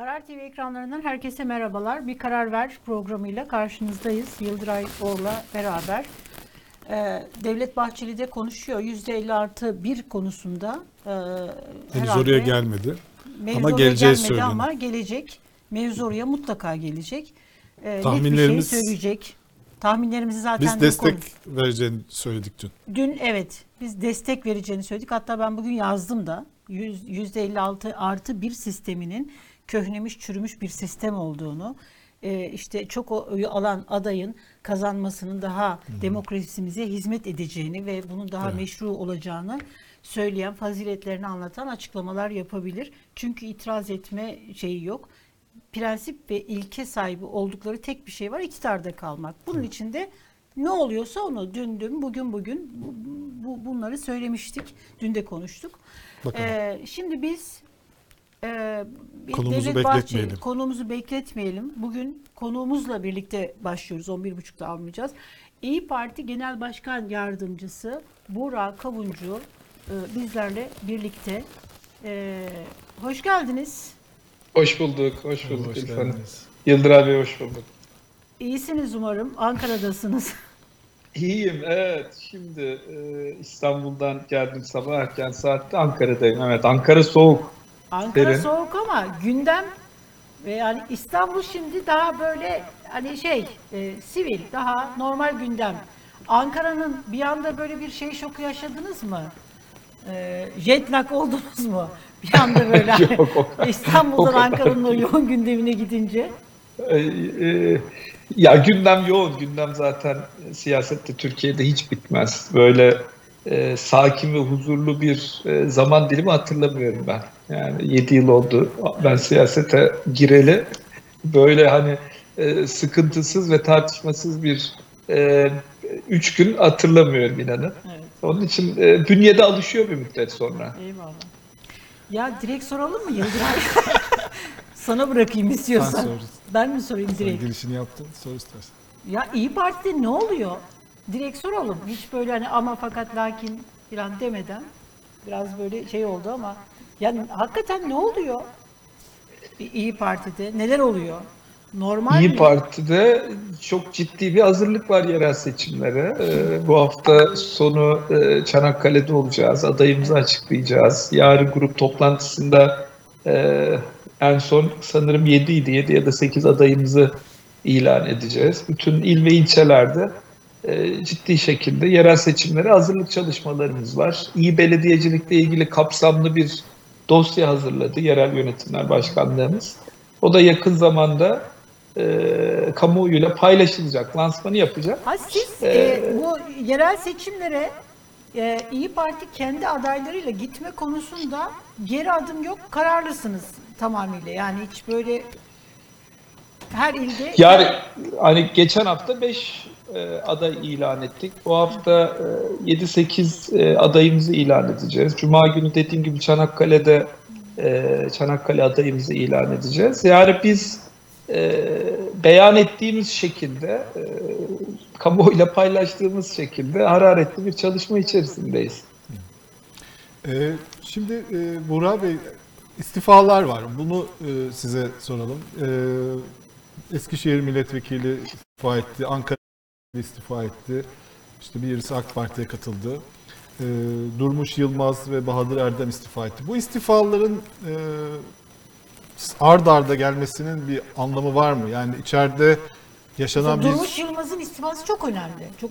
Karar TV ekranlarından herkese merhabalar. Bir Karar Ver programıyla karşınızdayız. Yıldıray Or'la beraber. Ee, Devlet Bahçeli de konuşuyor. %50 artı bir konusunda. E, Henüz oraya gelmedi. mevzu ama geleceği gelmedi söyleniyor. Ama gelecek. Mevzu oraya mutlaka gelecek. Ee, net bir Tahminlerimiz- şey söyleyecek. Tahminlerimizi zaten Biz dün destek konuş- vereceğini söyledik dün. Dün evet biz destek vereceğini söyledik. Hatta ben bugün yazdım da yüz- %56 artı bir sisteminin köhnemiş çürümüş bir sistem olduğunu e, işte çok oyu alan adayın kazanmasının daha demokrasimize hizmet edeceğini ve bunun daha Evet. meşru olacağını söyleyen faziletlerini anlatan açıklamalar yapabilir. Çünkü itiraz etme şeyi yok. Prensip ve ilke sahibi oldukları tek bir şey var iktidarda kalmak. Bunun için de ne oluyorsa onu dün dün bugün bugün bu, bu- bunları söylemiştik. Dün de konuştuk. Ee, şimdi biz e, bir Konumuzu Devlet Bahçeli- bekletmeyelim. konumuzu bekletmeyelim. Bugün konuğumuzla birlikte başlıyoruz. 11.30'da almayacağız. İyi Parti Genel Başkan Yardımcısı Burak Kavuncu e, bizlerle birlikte. E, hoş geldiniz. Hoş bulduk, hoş bulduk Hoş geldiniz. Yıldıray Bey hoş bulduk. İyisiniz umarım. Ankara'dasınız. İyiyim, evet. Şimdi e, İstanbul'dan geldim sabah erken saatte Ankara'dayım. Evet, Ankara soğuk. Ankara Derin. soğuk ama gündem ve yani İstanbul şimdi daha böyle hani şey e, sivil daha normal gündem. Ankara'nın bir anda böyle bir şey şoku yaşadınız mı? E, jet lag oldunuz mu? Bir anda böyle Yok, İstanbul'dan Ankara'nın o yoğun gündemine gidince. E, e, ya gündem yoğun. Gündem zaten e, siyasette Türkiye'de hiç bitmez. Böyle e, sakin ve huzurlu bir e, zaman dilimi hatırlamıyorum ben. Yani 7 yıl oldu ben siyasete gireli. Böyle hani e, sıkıntısız ve tartışmasız bir e, üç gün hatırlamıyorum inanın. Evet, Onun için e, bünyede alışıyor bir müddet sonra. eyvallah. Ya direkt soralım mı Yıldıray? Sana bırakayım istiyorsan. sor. Ben mi sorayım Sen direkt? girişini yaptın. Sor istersen. Ya İyi Parti'de ne oluyor? Direkt soralım. Hiç böyle hani ama fakat lakin falan demeden biraz böyle şey oldu ama yani hakikaten ne oluyor? İyi Parti'de neler oluyor? Normal İyi mi? Parti'de çok ciddi bir hazırlık var yerel seçimlere. Ee, bu hafta sonu e, Çanakkale'de olacağız. Adayımızı açıklayacağız. Yarın grup toplantısında e, en son sanırım 7 idi. 7 ya da 8 adayımızı ilan edeceğiz. Bütün il ve ilçelerde ciddi şekilde yerel seçimlere hazırlık çalışmalarımız var. İyi belediyecilikle ilgili kapsamlı bir dosya hazırladı yerel yönetimler başkanlığımız. O da yakın zamanda e, kamuoyuyla paylaşılacak, lansmanı yapacak. Ha siz Ee, e, bu yerel seçimlere e, İyi Parti kendi adaylarıyla gitme konusunda geri adım yok, kararlısınız tamamıyla. Yani hiç böyle her ilde Yani hani geçen hafta 5 aday ilan ettik. Bu hafta e, 7-8 e, adayımızı ilan edeceğiz. Cuma günü dediğim gibi Çanakkale'de e, Çanakkale adayımızı ilan edeceğiz. Yani biz e, beyan ettiğimiz şekilde, e, kamuoyuyla paylaştığımız şekilde hararetli bir çalışma içerisindeyiz. Şimdi e, Burak Bey istifalar var. Bunu e, size soralım. Eskişehir milletvekili istifa etti. Ankara istifa etti. İşte birisi AK Parti'ye katıldı. Ee, Durmuş Yılmaz ve Bahadır Erdem istifa etti. Bu istifaların e, ard arda gelmesinin bir anlamı var mı? Yani içeride yaşanan bir... Durmuş Yılmaz'ın istifası çok önemli. Çok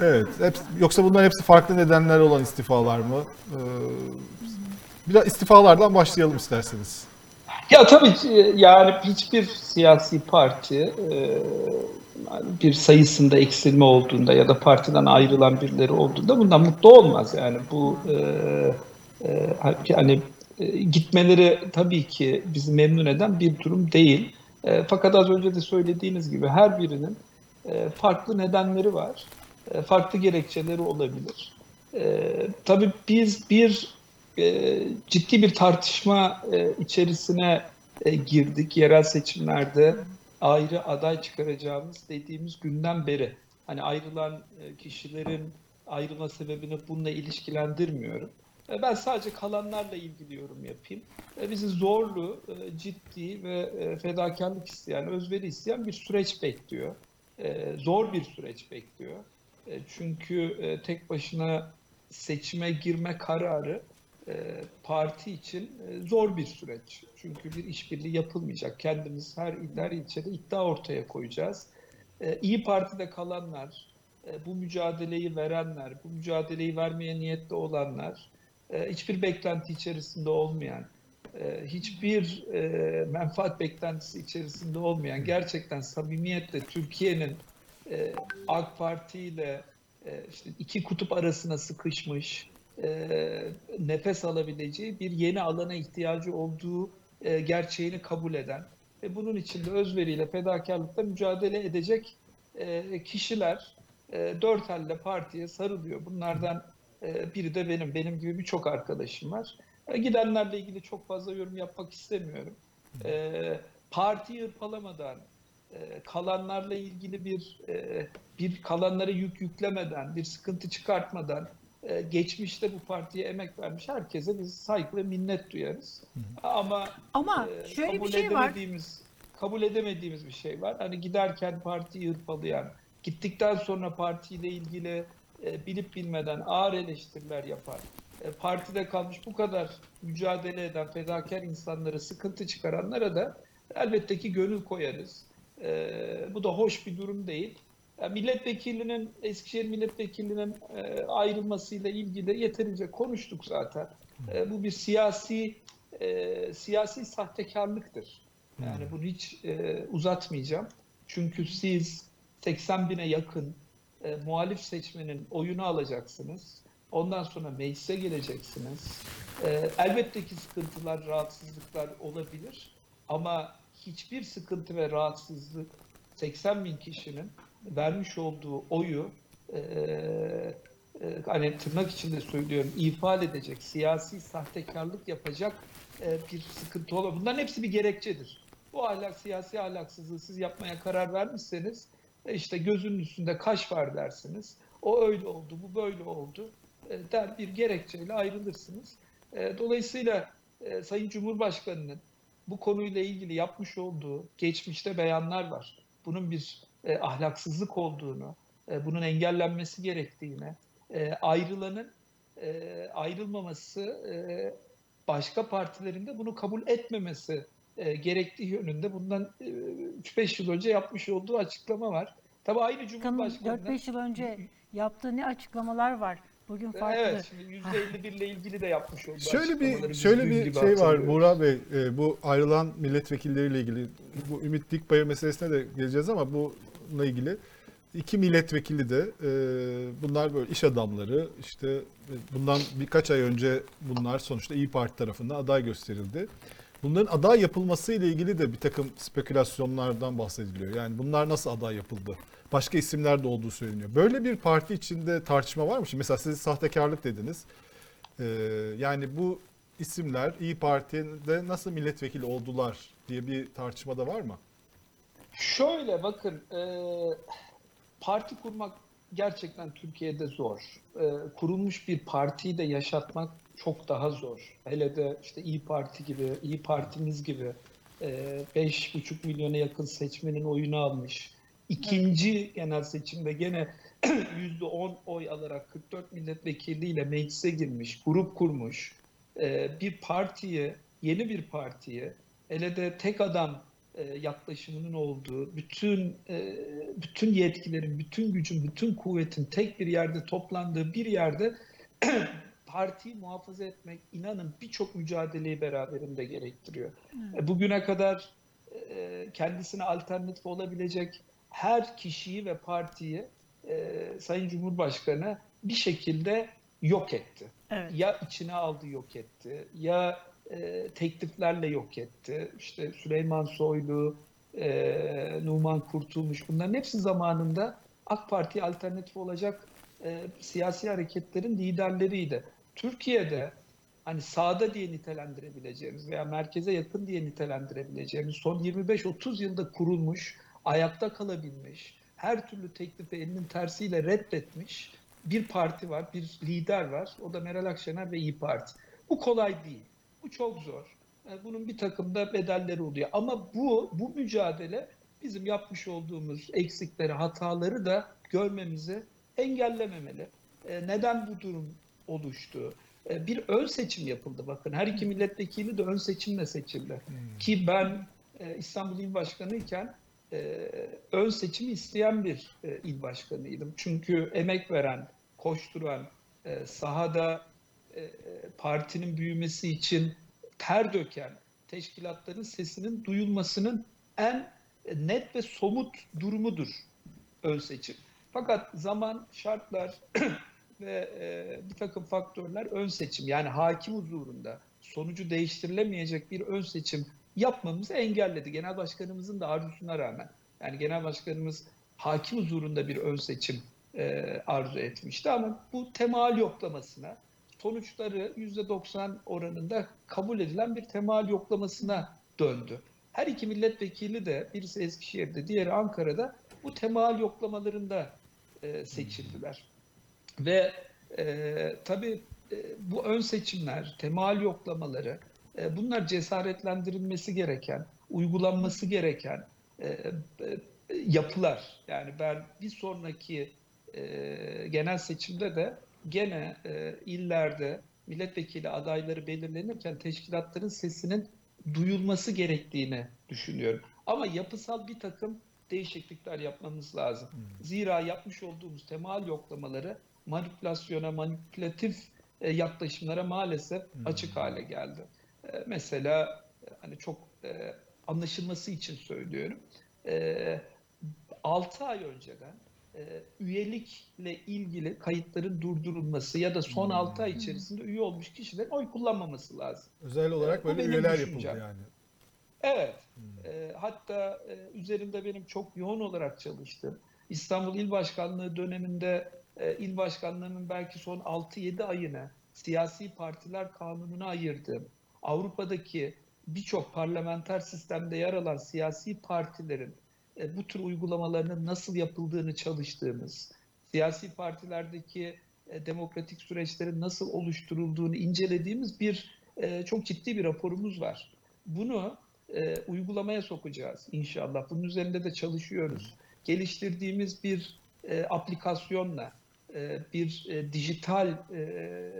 Evet. Hepsi, yoksa bunların hepsi farklı nedenler olan istifalar mı? Ee, biraz istifalardan başlayalım isterseniz. Ya tabii yani hiçbir siyasi parti e, bir sayısında eksilme olduğunda ya da partiden ayrılan birileri olduğunda bundan mutlu olmaz. Yani bu e, e, hani e, gitmeleri tabii ki bizi memnun eden bir durum değil. E, fakat az önce de söylediğiniz gibi her birinin e, farklı nedenleri var. E, farklı gerekçeleri olabilir. E, tabii biz bir e, ciddi bir tartışma e, içerisine e, girdik yerel seçimlerde ayrı aday çıkaracağımız dediğimiz günden beri. Hani ayrılan e, kişilerin ayrılma sebebini bununla ilişkilendirmiyorum. E, Ben sadece kalanlarla ilgili yorum yapayım. E, Bizi zorlu, ciddi ve fedakarlık isteyen, özveri isteyen bir süreç bekliyor. Zor bir süreç bekliyor. Çünkü tek başına seçime girme kararı parti için e, zor bir süreç. Çünkü bir işbirliği yapılmayacak. Kendimiz her, her ilçede iddia ortaya koyacağız. E, İyi Parti'de kalanlar, e, bu mücadeleyi verenler, bu mücadeleyi vermeye niyetli olanlar, e, hiçbir beklenti içerisinde olmayan, e, hiçbir e, menfaat beklentisi içerisinde olmayan, gerçekten samimiyetle Türkiye'nin e, AK Parti ile e, işte iki kutup arasına sıkışmış, e, nefes alabileceği bir yeni alana ihtiyacı olduğu e, gerçeğini kabul eden ve bunun içinde özveriyle, fedakarlıkla mücadele edecek e, kişiler e, dört elle partiye sarılıyor. Bunlardan e, biri de benim. Benim gibi birçok arkadaşım var. E, gidenlerle ilgili çok fazla yorum yapmak istemiyorum. E, partiyi hırpalamadan, e, kalanlarla ilgili bir e, bir kalanlara yük yüklemeden, bir sıkıntı çıkartmadan e, geçmişte bu partiye emek vermiş herkese biz saygı ve minnet duyarız. Ama Ama e, şöyle bir kabul şey var. edemediğimiz kabul edemediğimiz bir şey var. Hani giderken partiyi hırpalayan, gittikten sonra partiyle ilgili e, bilip bilmeden ağır eleştiriler yapan, e, partide kalmış bu kadar mücadele eden fedakar insanlara sıkıntı çıkaranlara da elbette ki gönül koyarız. E, bu da hoş bir durum değil. Yani milletvekilinin, Eskişehir milletvekilinin e, ayrılmasıyla ilgili yeterince konuştuk zaten. E, bu bir siyasi e, siyasi sahtekarlıktır. Yani bunu hiç e, uzatmayacağım. Çünkü siz 80 bine yakın e, muhalif seçmenin oyunu alacaksınız. Ondan sonra meclise geleceksiniz. E, elbette ki sıkıntılar, rahatsızlıklar olabilir. Ama hiçbir sıkıntı ve rahatsızlık 80 bin kişinin vermiş olduğu oyu e, e, hani tırnak içinde söylüyorum ifade edecek, siyasi sahtekarlık yapacak e, bir sıkıntı olabilir. Bunların hepsi bir gerekçedir. Bu ahlak, siyasi ahlaksızlığı siz yapmaya karar vermişseniz e, işte gözünün üstünde kaş var dersiniz. O öyle oldu, bu böyle oldu e, der bir gerekçeyle ayrılırsınız. E, Dolayısıyla e, Sayın Cumhurbaşkanı'nın bu konuyla ilgili yapmış olduğu geçmişte beyanlar var. Bunun bir e, ahlaksızlık olduğunu, e, bunun engellenmesi gerektiğini, e, ayrılanın e, ayrılmaması, e, başka partilerin de bunu kabul etmemesi e, gerektiği yönünde bundan e, 3-5 yıl önce yapmış olduğu açıklama var. Tabii aynı Cumhurbaşkanı 4-5 yıl önce yaptığı ne açıklamalar var. Bugün farklı. Evet, şimdi %51 ile ilgili de yapmış olduğu Şöyle bir şöyle bir şey var. Buğra Bey. e, bu ayrılan milletvekilleriyle ilgili bu Ümit Dikbayır meselesine de geleceğiz ama bununla ilgili iki milletvekili de e, bunlar böyle iş adamları işte e, bundan birkaç ay önce bunlar sonuçta İyi Parti tarafından aday gösterildi. Bunların aday yapılması ile ilgili de bir takım spekülasyonlardan bahsediliyor. Yani bunlar nasıl aday yapıldı? Başka isimler de olduğu söyleniyor. Böyle bir parti içinde tartışma var mı? Şimdi mesela siz sahtekarlık dediniz. Ee, yani bu isimler İyi Parti'de nasıl milletvekili oldular diye bir tartışma da var mı? Şöyle bakın, e, parti kurmak gerçekten Türkiye'de zor. E, kurulmuş bir partiyi de yaşatmak çok daha zor. Hele de işte İyi Parti gibi, İyi Partimiz gibi e, 5,5 milyona yakın seçmenin oyunu almış. İkinci genel seçimde gene %10 oy alarak 44 milletvekiliyle meclise girmiş, grup kurmuş e, bir partiyi, yeni bir partiyi, hele de tek adam e, yaklaşımının olduğu, bütün e, bütün yetkilerin, bütün gücün, bütün kuvvetin tek bir yerde toplandığı bir yerde partiyi muhafaza etmek inanın birçok mücadeleyi beraberinde gerektiriyor. E, Bugüne kadar e, kendisine alternatif olabilecek her kişiyi ve partiyi e, Sayın Cumhurbaşkanı bir şekilde yok etti. Evet. Ya içine aldı yok etti, ya e, tekliflerle yok etti. İşte Süleyman Soylu, e, Numan Kurtulmuş bunların hepsi zamanında AK Parti'ye alternatif olacak e, siyasi hareketlerin liderleriydi. Türkiye'de hani sağda diye nitelendirebileceğimiz veya merkeze yakın diye nitelendirebileceğimiz son 25-30 yılda kurulmuş, ayakta kalabilmiş, her türlü teklifi elinin tersiyle reddetmiş bir parti var, bir lider var. O da Meral Akşener ve İyi Parti. Bu kolay değil. Bu çok zor. E, Bunun bir takım da bedelleri oluyor. Ama bu bu mücadele bizim yapmış olduğumuz eksikleri, hataları da görmemizi engellememeli. E, Neden bu durum oluştu? E, Bir ön seçim yapıldı bakın. Her iki milletvekili de ön seçimle seçildi. Ki ben e, İstanbul İl Başkanı iken e, ön seçimi isteyen bir il başkanıydım. Çünkü emek veren, koşturan, sahada partinin büyümesi için ter döken teşkilatların sesinin duyulmasının en net ve somut durumudur ön seçim. Fakat zaman, şartlar ve e, bir takım faktörler ön seçim yani hakim huzurunda sonucu değiştirilemeyecek bir ön seçim yapmamızı engelledi. Genel başkanımızın da arzusuna rağmen. Yani genel başkanımız hakim huzurunda bir ön seçim e, arzu etmişti ama bu temal yoklamasına sonuçları %90 oranında kabul edilen bir temal yoklamasına döndü. Her iki milletvekili de birisi Eskişehir'de, diğeri Ankara'da bu temal yoklamalarında e, seçildiler. Ve e, tabii e, bu ön seçimler, temal yoklamaları e, bunlar cesaretlendirilmesi gereken, uygulanması gereken e, e, yapılar. Yani ben bir sonraki e, genel seçimde de gene e, illerde milletvekili adayları belirlenirken teşkilatların sesinin duyulması gerektiğini düşünüyorum. Ama yapısal bir takım değişiklikler yapmamız lazım. Zira yapmış olduğumuz temal yoklamaları manipülasyona, manipülatif e, yaklaşımlara maalesef açık hale geldi. E, mesela e, hani çok anlaşılması için söylüyorum. E, 6 ay önceden üyelikle ilgili kayıtların durdurulması ya da son 6 ay içerisinde üye olmuş kişilerin oy kullanmaması lazım. Özel olarak böyle üyeler düşüncem. yapıldı yani. Evet. E, hatta e, üzerinde benim çok yoğun olarak çalıştığım İstanbul İl Başkanlığı döneminde e, il başkanlığının belki son 6-7 ayını siyasi partiler kanununa ayırdığım, Avrupa'daki birçok parlamenter sistemde yer alan siyasi partilerin e, bu tür uygulamalarının nasıl yapıldığını çalıştığımız, siyasi partilerdeki e, demokratik süreçlerin nasıl oluşturulduğunu incelediğimiz bir e, çok ciddi bir raporumuz var. Bunu uygulamaya sokacağız inşallah. Bunun üzerinde de çalışıyoruz. Geliştirdiğimiz bir aplikasyonla, bir e, dijital e,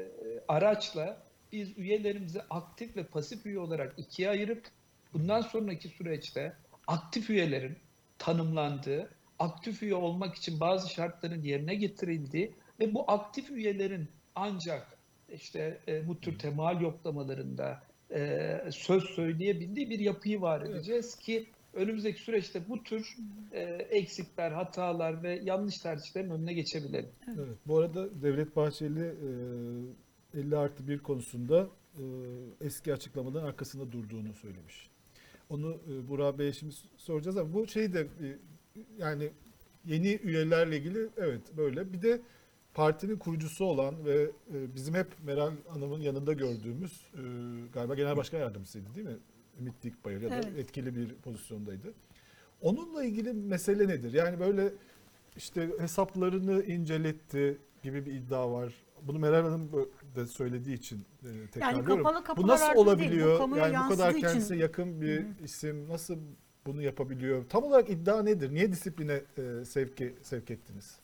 araçla biz üyelerimizi aktif ve pasif üye olarak ikiye ayırıp bundan sonraki süreçte aktif üyelerin tanımlandığı, aktif üye olmak için bazı şartların yerine getirildiği ve bu aktif üyelerin ancak işte e, bu tür temal yoklamalarında e, söz söyleyebildiği bir yapıyı var edeceğiz ki önümüzdeki süreçte bu tür e, eksikler, hatalar ve yanlış tercihlerin önüne geçebilelim. Evet. Bu arada Devlet Bahçeli e, 50 artı 1 konusunda e, eski açıklamaların arkasında durduğunu söylemiş. Onu e, Burak Bey'e şimdi soracağız ama bu şey de e, yani yeni üyelerle ilgili evet böyle. Bir de partinin kurucusu olan ve e, bizim hep Meral Hanım'ın yanında gördüğümüz e, galiba genel başkan yardımcısıydı değil mi? Ümit Dikbayır ya da Evet. etkili bir pozisyondaydı. Onunla ilgili mesele nedir? Yani böyle işte hesaplarını inceletti gibi bir iddia var. Bunu Meral Hanım de söylediği için e, tekrarlıyorum. kapalı kapılar bu nasıl ardında değil, bu olabiliyor? yani bu kadar kendisine için. yakın bir isim nasıl bunu yapabiliyor? Tam olarak iddia nedir? Niye disipline e, sevk, sevk ettiniz?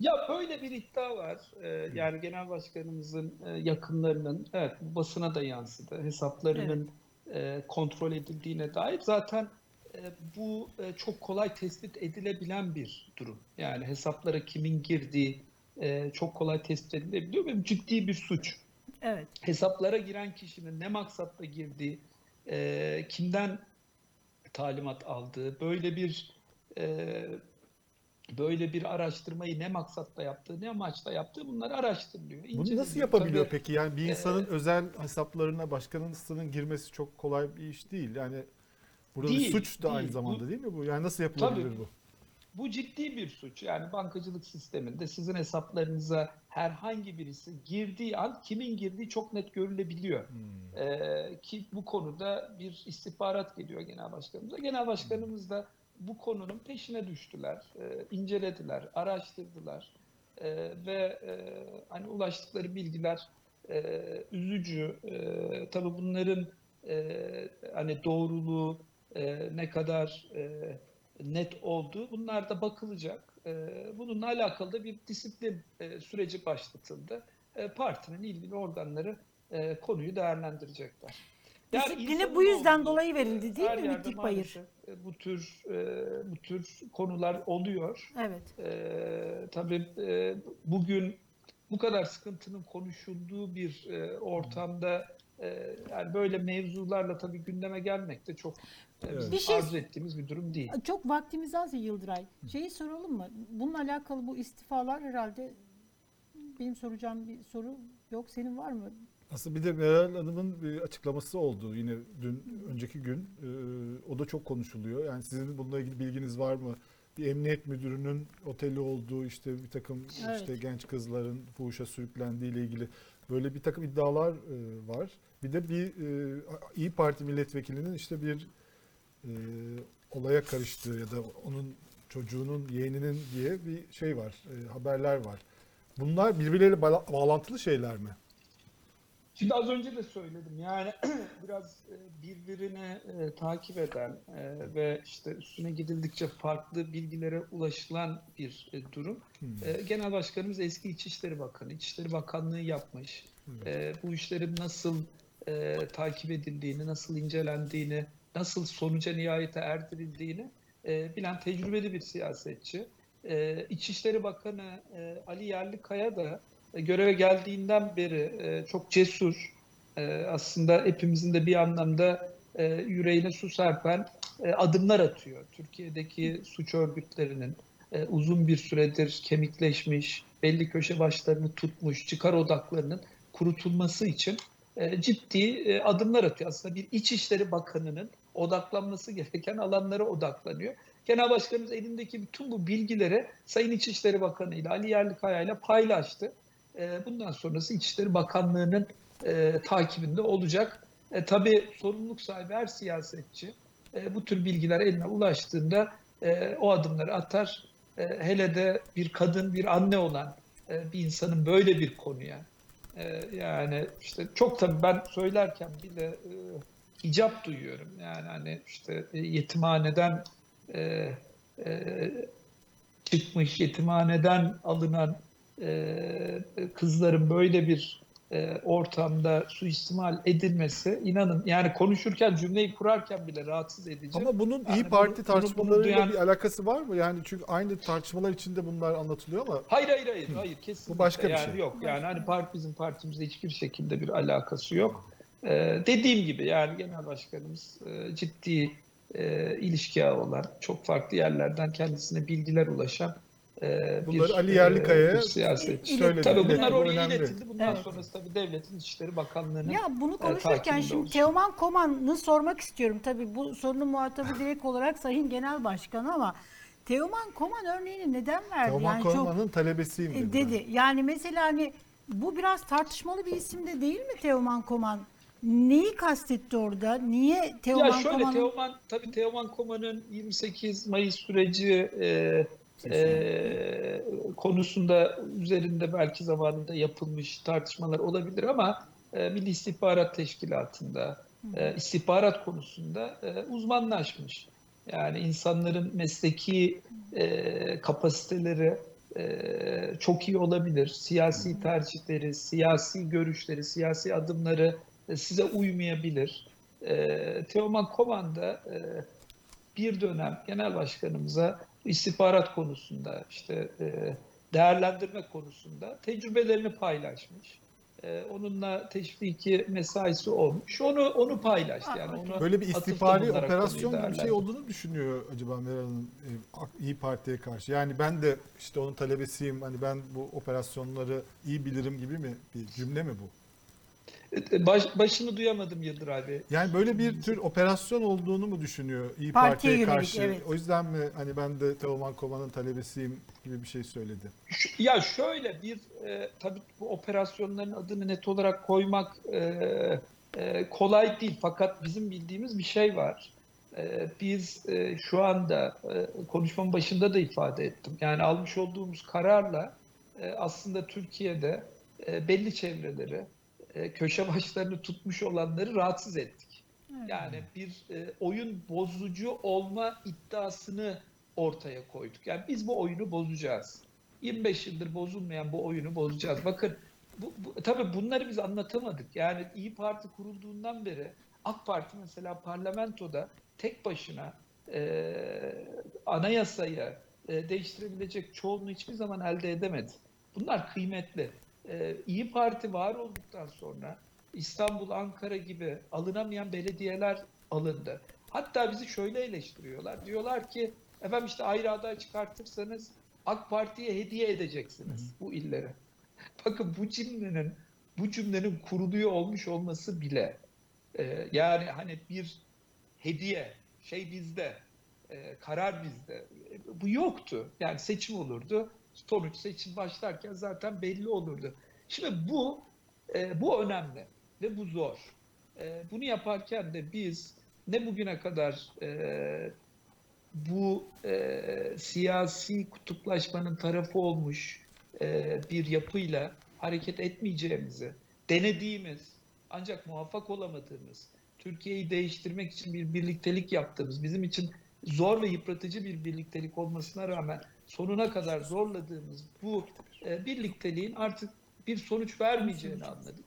Ya böyle bir iddia var. Ee, yani genel başkanımızın e, yakınlarının evet bu basına da yansıdı. Hesaplarının e, kontrol edildiğine dair zaten e, bu e, çok kolay tespit edilebilen bir durum. Yani hesaplara kimin girdiği e, çok kolay tespit edilebiliyor ve ciddi bir suç. Evet. Hesaplara giren kişinin ne maksatla girdiği, e, kimden talimat aldığı, böyle bir e, böyle bir araştırmayı ne maksatla yaptığı, ne amaçla yaptığı bunlar araştırılıyor. Bunu nasıl yapabiliyor Tabii, peki? Yani bir insanın özel hesaplarına başkanın girmesi çok kolay bir iş değil. Yani burada bir Değil, suç da aynı değil. zamanda Bu- değil mi bu? Yani nasıl yapılabilir Tabii. bu? Bu ciddi bir suç. Yani bankacılık sisteminde sizin hesaplarınıza herhangi birisi girdiği an kimin girdiği çok net görülebiliyor. Hmm. Ee, ki bu konuda bir istihbarat geliyor genel başkanımıza. Genel başkanımız da bu konunun peşine düştüler, e, incelediler, araştırdılar. E, ve e, hani ulaştıkları bilgiler e, üzücü. E, tabii bunların e, hani doğruluğu e, ne kadar e, net olduğu bunlar da bakılacak. E, bununla alakalı da bir disiplin e, süreci başlatıldı. E, partinin ilgili organları e, konuyu değerlendirecekler. Disiplini insanın bu yüzden olduğu, dolayı verildi değil mi Mitlik Bayır? maalesef, Bu tür e, bu tür konular oluyor. Evet. Ee, tabii e, bugün bu kadar sıkıntının konuşulduğu bir e, ortamda e, yani böyle mevzularla tabii gündeme gelmek de çok e, bizim Bir şey- arzu ettiğimiz bir durum değil. Çok vaktimiz az ya Yıldıray. Şeyi soralım mı? Bununla alakalı bu istifalar herhalde benim soracağım bir soru yok. Senin var mı? Aslında bir de Meral Hanım'ın bir açıklaması oldu yine dün önceki gün. Ee, o da çok konuşuluyor. Yani sizin bununla ilgili bilginiz var mı? Bir emniyet müdürünün oteli olduğu işte bir takım Evet. işte genç kızların fuhuşa sürüklendiği ile ilgili böyle bir takım iddialar e, var. Bir de bir e, İyi Parti milletvekilinin işte bir e, olaya karıştığı ya da onun çocuğunun yeğeninin diye bir şey var, e, haberler var. Bunlar birbirleriyle bağla- bağlantılı şeyler mi? Şimdi az önce de söyledim yani biraz e, birbirini e, takip eden e, ve işte üstüne gidildikçe farklı bilgilere ulaşılan bir durum. E, Genel Başkanımız eski İçişleri Bakanı, İçişleri Bakanlığı yapmış. E, bu işlerin nasıl takip edildiğini, nasıl incelendiğini, nasıl sonuca nihayete erdirildiğini bilen tecrübeli bir siyasetçi. İçişleri Bakanı Ali Yerlikaya da göreve geldiğinden beri e, çok cesur, e, aslında hepimizin de bir anlamda e, yüreğine su serpen e, adımlar atıyor. Türkiye'deki suç örgütlerinin e, uzun bir süredir kemikleşmiş, belli köşe başlarını tutmuş, çıkar odaklarının kurutulması için e, ciddi e, adımlar atıyor. Aslında bir İçişleri Bakanı'nın odaklanması gereken alanlara odaklanıyor. Genel Başkanımız elindeki bütün bu bilgileri Sayın İçişleri Bakanı ile Ali Yerlikaya ile paylaştı. E, Bundan sonrası İçişleri Bakanlığı'nın e, takibinde olacak. E, tabii sorumluluk sahibi her siyasetçi e, bu tür bilgiler eline ulaştığında e, o adımları atar. E, hele de bir kadın, bir anne olan e, bir insanın böyle bir konuya e, yani işte çok tabii ben söylerken bile e, icap duyuyorum. Yani hani işte e, yetimhaneden e, e, çıkmış, yetimhaneden alınan e, kızların böyle bir e, ortamda suistimal edilmesi inanın yani konuşurken cümleyi kurarken bile rahatsız edici. Ama bunun Yani İyi bunu- Parti bunu- bunu tartışmalarıyla duyan- bir alakası var mı? Yani çünkü aynı tartışmalar içinde bunlar anlatılıyor ama Hayır hayır hayır hayır kesinlikle. Bu başka bir yani şey. Yok yani hani parti bizim partimizde hiçbir şekilde bir alakası yok. Ee, dediğim gibi yani genel başkanımız e, ciddi e, ilişki ağı olan çok farklı yerlerden kendisine bilgiler ulaşan e, Bunları bir, Ali Yerlikaya'ya siyasetçi. söyledi, Tabii iletti. bunlar Bu oraya önemli. iletildi. Bundan Evet. sonrası tabii devletin İçişleri Bakanlığı'nın Ya bunu e, konuşurken şimdi olacak. Teoman Koman'ı sormak istiyorum. Tabii bu sorunun muhatabı direkt olarak Sayın Genel Başkan ama Teoman Koman örneğini neden verdi? Teoman yani çok Korman'ın talebesiyim e, dedi. dedi. Yani mesela hani bu biraz tartışmalı bir isim de değil mi Teoman Koman? Neyi kastetti orada? Niye Teoman Ya şöyle Koman'ın Teoman tabii Teoman Koma'nın 28 Mayıs süreci e, e, konusunda üzerinde belki zamanında yapılmış tartışmalar olabilir ama e, Milli İstihbarat Teşkilatı'nda e, istihbarat konusunda e, uzmanlaşmış. Yani insanların mesleki e, kapasiteleri e, çok iyi olabilir. Siyasi tercihleri, siyasi görüşleri, siyasi adımları e, size uymayabilir. E, Teoman Koman da e, bir dönem genel başkanımıza istihbarat konusunda işte e, değerlendirme konusunda tecrübelerini paylaşmış. E, onunla teşviki mesaisi olmuş. Onu onu paylaştı yani. Onu Böyle bir istihbari operasyon gibi bir şey olduğunu düşünüyor acaba Meral Hanım e, İyi Parti'ye karşı. Yani ben de işte onun talebesiyim. Hani ben bu operasyonları iyi bilirim gibi mi bir cümle mi bu? E, Baş, başını duyamadım Yıldır abi. Yani böyle bir tür operasyon olduğunu mu düşünüyor İyi Partiye Parti'ye yönelik, karşı? evet. O yüzden mi hani ben de Teoman Koman'ın talebesiyim gibi bir şey söyledi? Ş- Ya şöyle bir e, tabii bu operasyonların adını net olarak koymak e, e, kolay değil fakat bizim bildiğimiz bir şey var. E, biz e, şu anda e, konuşmamın başında da ifade ettim. Yani almış olduğumuz kararla e, aslında Türkiye'de e, belli çevreleri, e, köşe başlarını tutmuş olanları rahatsız ettik. Yani bir e, oyun bozucu olma iddiasını ortaya koyduk. Yani biz bu oyunu bozacağız. 25 yıldır bozulmayan bu oyunu bozacağız. Bakın bu, bu, tabii bunları biz anlatamadık. Yani İyi Parti kurulduğundan beri AK Parti mesela parlamentoda tek başına e, anayasayı e, değiştirebilecek çoğunluğu hiçbir zaman elde edemedi. Bunlar kıymetli. E, İyi Parti var olduktan sonra İstanbul, Ankara gibi alınamayan belediyeler alındı. Hatta bizi şöyle eleştiriyorlar. Diyorlar ki efendim işte ayrı aday çıkartırsanız AK Parti'ye hediye edeceksiniz bu illeri. Bakın bu cümlenin bu cümlenin kuruluyor olmuş olması bile e, yani hani bir hediye şey bizde e, karar bizde E, bu yoktu. Yani seçim olurdu. Sonuç seçim başlarken zaten belli olurdu. Şimdi bu e, bu önemli ve bu zor. E, bunu yaparken de biz ne bugüne kadar e, bu e, siyasi kutuplaşmanın tarafı olmuş e, bir yapıyla hareket etmeyeceğimizi denediğimiz ancak muvaffak olamadığımız Türkiye'yi değiştirmek için bir birliktelik yaptığımız bizim için zor ve yıpratıcı bir birliktelik olmasına rağmen sonuna kadar zorladığımız bu e, birlikteliğin artık bir sonuç vermeyeceğini anladık.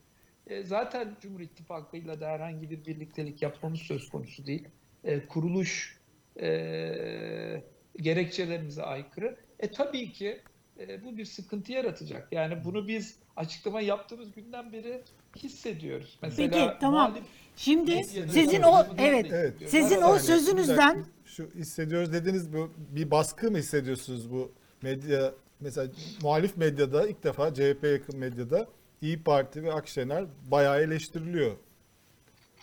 E, zaten Cumhur İttifakı'yla da herhangi bir birliktelik yapmamız söz konusu değil. E, kuruluş e, gerekçelerimize aykırı. E tabii ki e, bu bir sıkıntı yaratacak. Yani bunu biz açıklama yaptığımız günden beri hissediyoruz. Mesela Peki tamam. Şimdi sizin o evet Evet. Sizin o sözünüzden-. Şu hissediyoruz dediniz bu bir baskı mı hissediyorsunuz bu medya mesela muhalif medyada ilk defa CHP yakın medyada İyi Parti ve Akşener bayağı eleştiriliyor.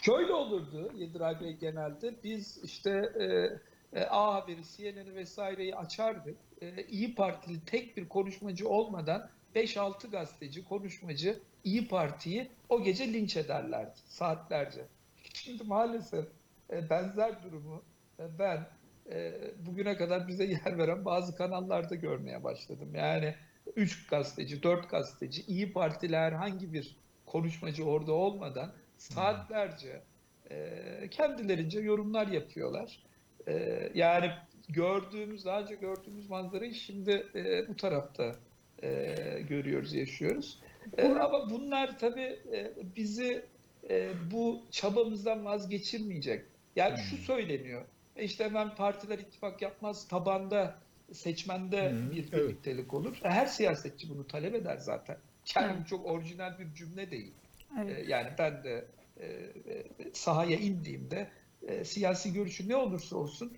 Şöyle olurdu Yediray Bey genelde biz işte e, e, A Haberi, CNN'i vesaireyi açardık. E, İyi Partili tek bir konuşmacı olmadan 5-6 gazeteci, konuşmacı İyi Parti'yi o gece linç ederlerdi saatlerce. Şimdi maalesef e, benzer durumu ben e, bugüne kadar bize yer veren bazı kanallarda görmeye başladım. Yani 3 gazeteci, 4 gazeteci, İyi Partili herhangi bir konuşmacı orada olmadan saatlerce e, kendilerince yorumlar yapıyorlar. E, yani gördüğümüz, daha önce gördüğümüz manzarayı şimdi e, bu tarafta e, görüyoruz, yaşıyoruz. E, ama bunlar tabii e, bizi e, bu çabamızdan vazgeçirmeyecek. Yani şu söyleniyor, e işte hemen partiler ittifak yapmaz, tabanda, seçmende Hı, bir evet. birliktelik olur. E, Her siyasetçi bunu talep eder zaten. Yani Evet. bu çok orijinal bir cümle değil. Evet. Ee, Yani ben de e, e, sahaya indiğimde e, siyasi görüşü ne olursa olsun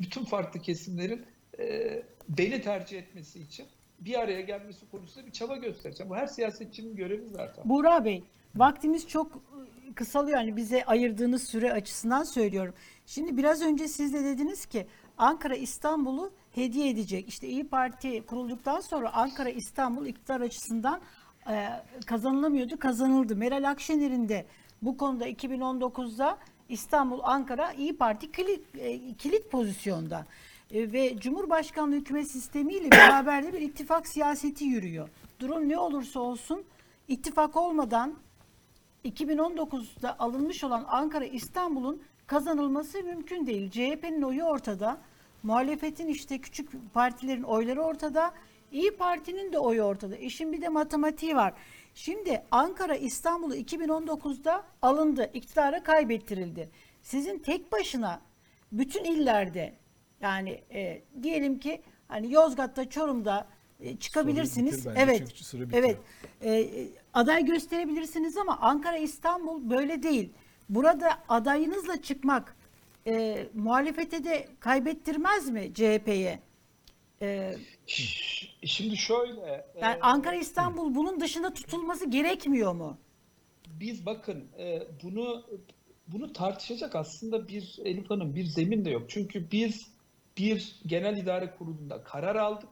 bütün farklı kesimlerin e, beni tercih etmesi için bir araya gelmesi konusunda bir çaba göstereceğim. Bu her siyasetçinin görevi zaten. Buğra Bey, vaktimiz çok kısalıyor. Yani bize ayırdığınız süre açısından söylüyorum. Şimdi biraz önce siz de dediniz ki Ankara İstanbul'u hediye edecek. İşte İyi Parti kurulduktan sonra Ankara İstanbul iktidar açısından e, kazanılamıyordu, kazanıldı. Meral Akşener'in de bu konuda 2019'da İstanbul, Ankara İyi Parti kilit, e, kilit pozisyonda. E, ve Cumhurbaşkanlığı hükümet sistemiyle beraber de bir ittifak siyaseti yürüyor. Durum ne olursa olsun ittifak olmadan 2019'da alınmış olan Ankara İstanbul'un kazanılması mümkün değil. CHP'nin oyu ortada. Muhalefetin işte küçük partilerin oyları ortada. İyi Parti'nin de oyu ortada. İşin bir de matematiği var. Şimdi Ankara İstanbul'u 2019'da alındı. iktidara kaybettirildi. Sizin tek başına bütün illerde yani e, diyelim ki hani Yozgat'ta, Çorum'da e, çıkabilirsiniz. evet. Evet. E, e, aday gösterebilirsiniz ama Ankara İstanbul böyle değil. Burada adayınızla çıkmak e, muhalefete de kaybettirmez mi CHP'ye? E, Şimdi şöyle, yani e, Ankara İstanbul bunun dışında tutulması gerekmiyor mu? biz bakın e, bunu bunu tartışacak aslında bir Elif Hanım bir zemin de yok. Çünkü biz bir genel idare kurulunda karar aldık.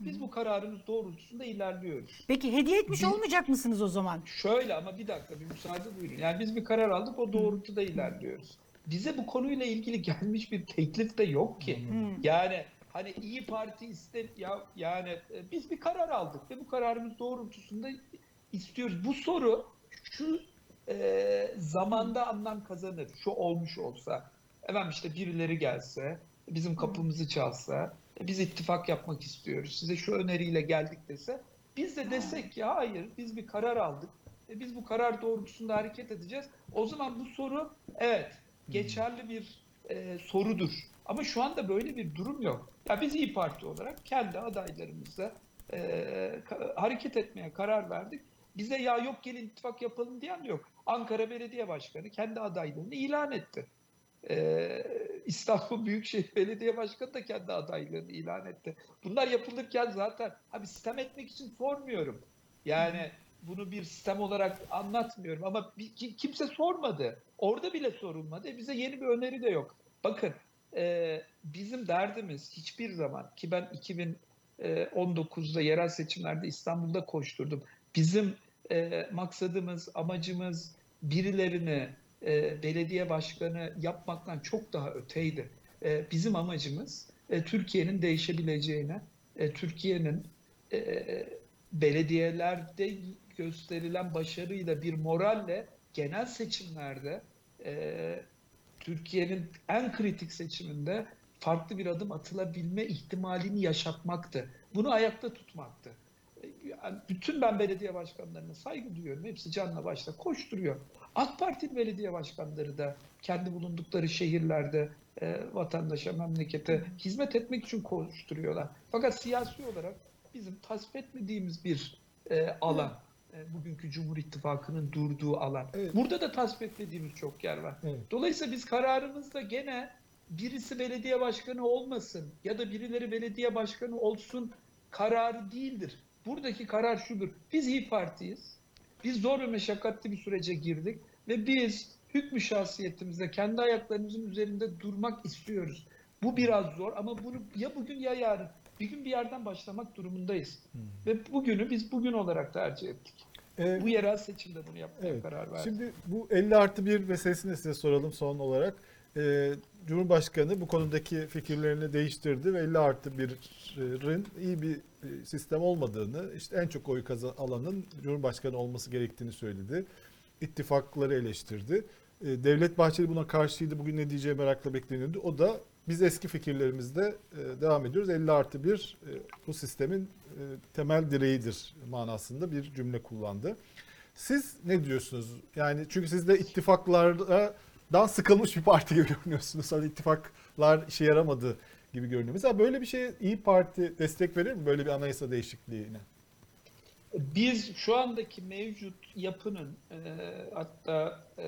Biz bu kararımız doğrultusunda ilerliyoruz. Peki hediye etmiş Bir- olmayacak mısınız o zaman? Şöyle ama bir dakika bir müsaade buyurun. Yani biz bir karar aldık o doğrultuda ilerliyoruz. Bize bu konuyla ilgili gelmiş bir teklif de yok ki. Yani hani İyi Parti iste ya yani e, biz bir karar aldık ve bu kararımız doğrultusunda istiyoruz. Bu soru şu e, zamanda anlam kazanır. Şu olmuş olsa. Efendim işte birileri gelse, bizim kapımızı çalsa, biz ittifak yapmak istiyoruz. Size şu öneriyle geldik dese, biz de desek ki hayır, biz bir karar aldık. ve biz bu karar doğrultusunda hareket edeceğiz. O zaman bu soru evet geçerli bir e, sorudur. Ama şu anda böyle bir durum yok. Ya biz İyi Parti olarak kendi adaylarımızla e, hareket etmeye karar verdik. Bize ya yok gelin ittifak yapalım diyen de yok. Ankara Belediye Başkanı kendi adaylığını ilan etti. İstanbul Büyükşehir Belediye Başkanı da kendi adaylığını ilan etti. Bunlar yapılırken zaten abi sistem etmek için sormuyorum. Yani bunu bir sistem olarak anlatmıyorum ama kimse sormadı. Orada bile sorulmadı. E, bize yeni bir öneri de yok. Bakın bizim derdimiz hiçbir zaman ki ben 2019'da yerel seçimlerde İstanbul'da koşturdum. Bizim maksadımız, amacımız birilerini e, belediye başkanı yapmaktan çok daha öteydi. E, bizim amacımız e, Türkiye'nin değişebileceğine, e, Türkiye'nin e, belediyelerde gösterilen başarıyla bir moralle genel seçimlerde e, Türkiye'nin en kritik seçiminde farklı bir adım atılabilme ihtimalini yaşatmaktı. Bunu ayakta tutmaktı. E, yani bütün ben belediye başkanlarına saygı duyuyorum. Hepsi canla başla koşturuyor. AK Parti belediye başkanları da kendi bulundukları şehirlerde e, vatandaşa, memlekete hizmet etmek için koşturuyorlar. Fakat siyasi olarak bizim tasvip etmediğimiz bir e, alan. E, bugünkü Cumhur İttifakı'nın durduğu alan. Evet. Burada da tasvip etmediğimiz çok yer var. Evet. Dolayısıyla biz kararımızda gene birisi belediye başkanı olmasın ya da birileri belediye başkanı olsun kararı değildir. Buradaki karar şudur. Biz İyi Parti'yiz. Biz zor ve meşakkatli bir sürece girdik ve biz hükmü şahsiyetimizde kendi ayaklarımızın üzerinde durmak istiyoruz. Bu biraz zor ama bunu ya bugün ya yarın bir gün bir yerden başlamak durumundayız. Ve bugünü biz bugün olarak tercih ettik. Ee, Bu yerel seçimde bunu yapmaya Evet. karar verdik. Şimdi bu 50 artı 1 meselesini size soralım son olarak. Ee, Cumhurbaşkanı bu konudaki fikirlerini değiştirdi ve 50 artı 1'in iyi bir e, sistem olmadığını, işte en çok oy kazan alanın Cumhurbaşkanı olması gerektiğini söyledi. İttifakları eleştirdi. Ee, Devlet Bahçeli buna karşıydı. Bugün ne diyeceği merakla bekleniyordu. O da biz eski fikirlerimizde e, devam ediyoruz. 50 artı 1 e, bu sistemin e, temel direğidir manasında bir cümle kullandı. Siz ne diyorsunuz? Yani çünkü siz de ittifaklardan sıkılmış bir parti gibi görünüyorsunuz. Hani ittifaklar işe yaramadı gibi görünüyor. Mesela böyle bir şeye İyi Parti destek verir mi? Böyle bir anayasa değişikliğine. Biz şu andaki mevcut yapının e, hatta e,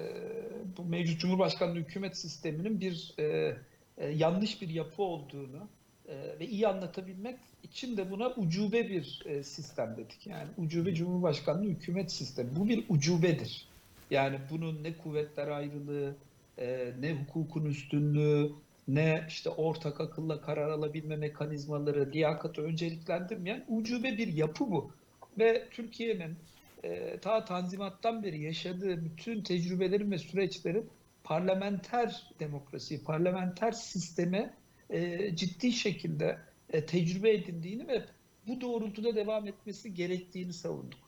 bu mevcut Cumhurbaşkanlığı hükümet sisteminin bir e, e, yanlış bir yapı olduğunu e, ve iyi anlatabilmek için de buna ucube bir e, sistem dedik. Yani ucube Cumhurbaşkanlığı hükümet sistemi. Bu bir ucubedir. Yani bunun ne kuvvetler ayrılığı, e, ne hukukun üstünlüğü, ne işte ortak akılla karar alabilme mekanizmaları, liyakatı önceliklendirmeyen ucube bir yapı bu ve Türkiye'nin e, ta Tanzimat'tan beri yaşadığı bütün tecrübelerin ve süreçlerin parlamenter demokrasi, parlamenter sisteme e, ciddi şekilde e, tecrübe edindiğini ve bu doğrultuda devam etmesi gerektiğini savunduk.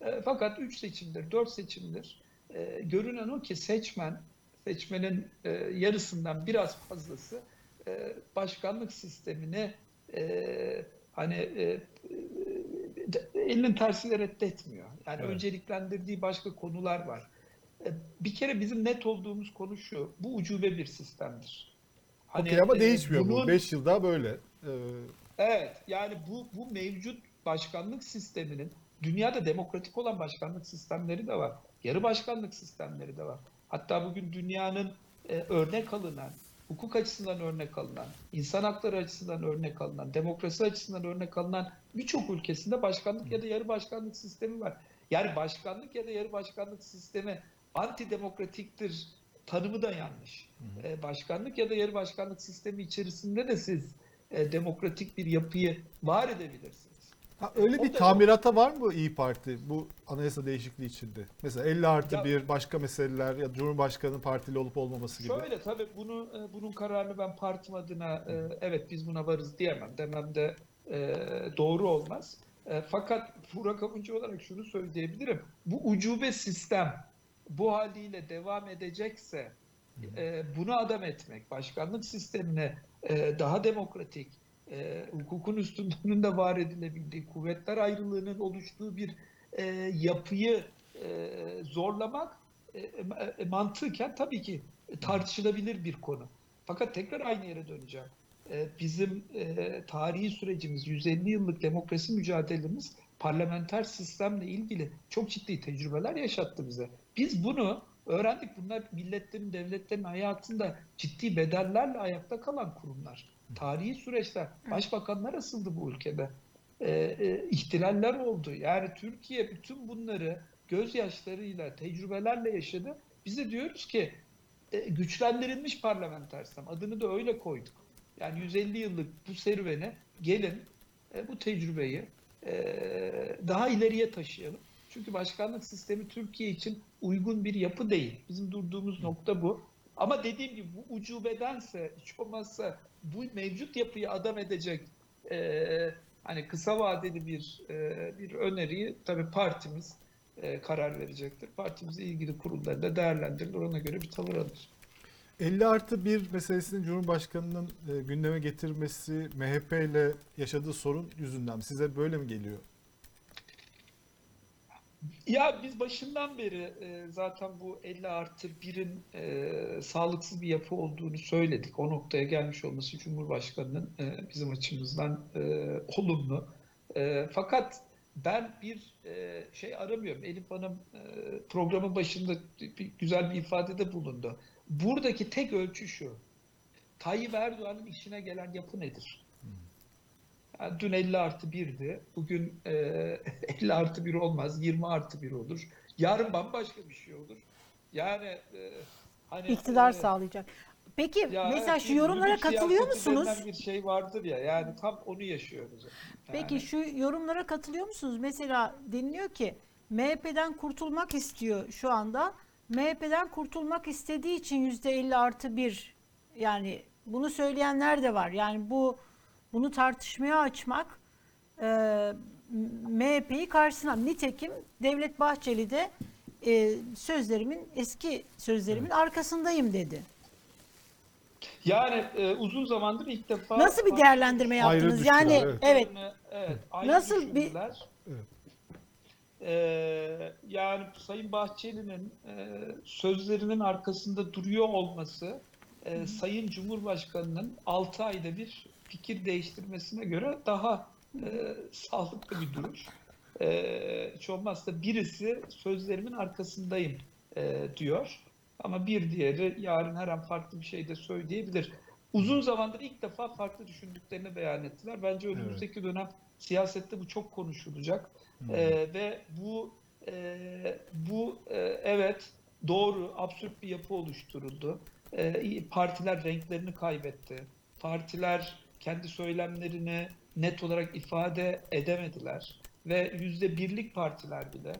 E, fakat 3 seçimdir, 4 seçimdir e, görünen o ki seçmen, seçmenin e, yarısından biraz fazlası e, başkanlık sistemine e, hani e, elinin tersiyle reddetmiyor. Yani Evet. önceliklendirdiği başka konular var. E, Bir kere bizim net olduğumuz konu şu, bu ucube bir sistemdir. Hani, Okey ama e, değişmiyor bu. bunun- 5 yılda böyle. Ee, Evet, yani bu bu mevcut başkanlık sisteminin dünyada demokratik olan başkanlık sistemleri de var. Yarı başkanlık sistemleri de var. Hatta bugün dünyanın e, örnek alınan, hukuk açısından örnek alınan, insan hakları açısından örnek alınan, demokrasi açısından örnek alınan birçok ülkesinde başkanlık ya da yarı başkanlık sistemi var. Yani başkanlık ya da yarı başkanlık sistemi antidemokratiktir tanımı da yanlış. E, başkanlık ya da yarı başkanlık sistemi içerisinde de siz e, demokratik bir yapıyı var edebilirsiniz. Ha, öyle bir tamirata var mı İyi Parti bu anayasa değişikliği içinde? Mesela 50 artı Ya- bir başka meseleler ya Cumhurbaşkanı partili olup olmaması gibi. Şöyle tabii bunu e, bunun kararını ben partim adına e, evet biz buna varız diyemem. Demem de e, doğru olmaz. Fakat Burak Avuncu olarak şunu söyleyebilirim. Bu ucube sistem bu haliyle devam edecekse bunu adam etmek, başkanlık sistemine daha demokratik, e, hukukun üstünlüğünün de var edilebildiği, kuvvetler ayrılığının oluştuğu bir e, yapıyı e, zorlamak e, e, mantıken tabii ki tartışılabilir bir konu. Fakat tekrar aynı yere döneceğim. E, Bizim e, tarihi sürecimiz, 150 yıllık demokrasi mücadelemiz parlamenter sistemle ilgili çok ciddi tecrübeler yaşattı bize. Biz bunu öğrendik. Bunlar milletlerin, devletlerin hayatında ciddi bedellerle ayakta kalan kurumlar. Tarihi süreçler, başbakanlar asıldı bu ülkede. E, e, ihtilaller oldu. Yani Türkiye bütün bunları gözyaşlarıyla, tecrübelerle yaşadı. Biz de diyoruz ki e, güçlendirilmiş parlamenter sistem. Adını da öyle koyduk. Yani 150 yıllık bu serüvene gelin e, bu tecrübeyi e, daha ileriye taşıyalım. Çünkü başkanlık sistemi Türkiye için uygun bir yapı değil. Bizim durduğumuz nokta bu. Ama dediğim gibi bu ucubedense, hiç olmazsa bu mevcut yapıyı adam edecek e, hani kısa vadeli bir e, bir öneriyi tabii partimiz e, karar verecektir. Partimizle ilgili kurullarda değerlendirilir. Ona göre bir tavır alır. 50 artı bir meselesini Cumhurbaşkanı'nın e, gündeme getirmesi MHP ile yaşadığı sorun yüzünden size böyle mi geliyor? Ya biz başından beri e, zaten bu 50 artı 1'in e, sağlıksız bir yapı olduğunu söyledik. O noktaya gelmiş olması Cumhurbaşkanı'nın e, bizim açımızdan e, olumlu. E, fakat ben bir e, şey aramıyorum. Elif Hanım e, programın başında bir, güzel bir ifadede bulundu. Buradaki tek ölçü şu. Tayyip Erdoğan'ın işine gelen yapı nedir? Yani dün 50 artı 1'di. Bugün e, 50 artı 1 olmaz. 20 artı 1 olur. Yarın bambaşka bir şey olur. Yani e, hani İktidar e, sağlayacak. Peki ya mesela şu bir yorumlara katılıyor musunuz? bir şey vardır ya. Yani tam onu yaşıyoruz. Yani. Peki şu yorumlara katılıyor musunuz? Mesela deniliyor ki MHP'den kurtulmak istiyor şu anda. MHP'den kurtulmak istediği için %50 artı 1 yani bunu söyleyenler de var. Yani bu bunu tartışmaya açmak e, MHP'yi karşısına nitekim Devlet Bahçeli de e, sözlerimin eski sözlerimin arkasındayım dedi. Yani e, uzun zamandır ilk defa Nasıl bir değerlendirme yaptınız? düştüler, Yani evet. evet Evet, Nasıl bir-. Evet. Ee, yani Sayın Bahçeli'nin e, sözlerinin arkasında duruyor olması e, Sayın Cumhurbaşkanı'nın 6 ayda bir fikir değiştirmesine göre daha e, sağlıklı bir duruş. E, hiç olmazsa birisi sözlerimin arkasındayım e, diyor. Ama bir diğeri yarın her an farklı bir şey de söyleyebilir. Uzun zamandır ilk defa farklı düşündüklerini beyan ettiler. Bence önümüzdeki dönem siyasette bu çok konuşulacak. Ee, ve bu e, bu e, evet doğru absürt bir yapı oluşturuldu. Ee, partiler renklerini kaybetti. Partiler kendi söylemlerini net olarak ifade edemediler ve yüzde birlik partiler bile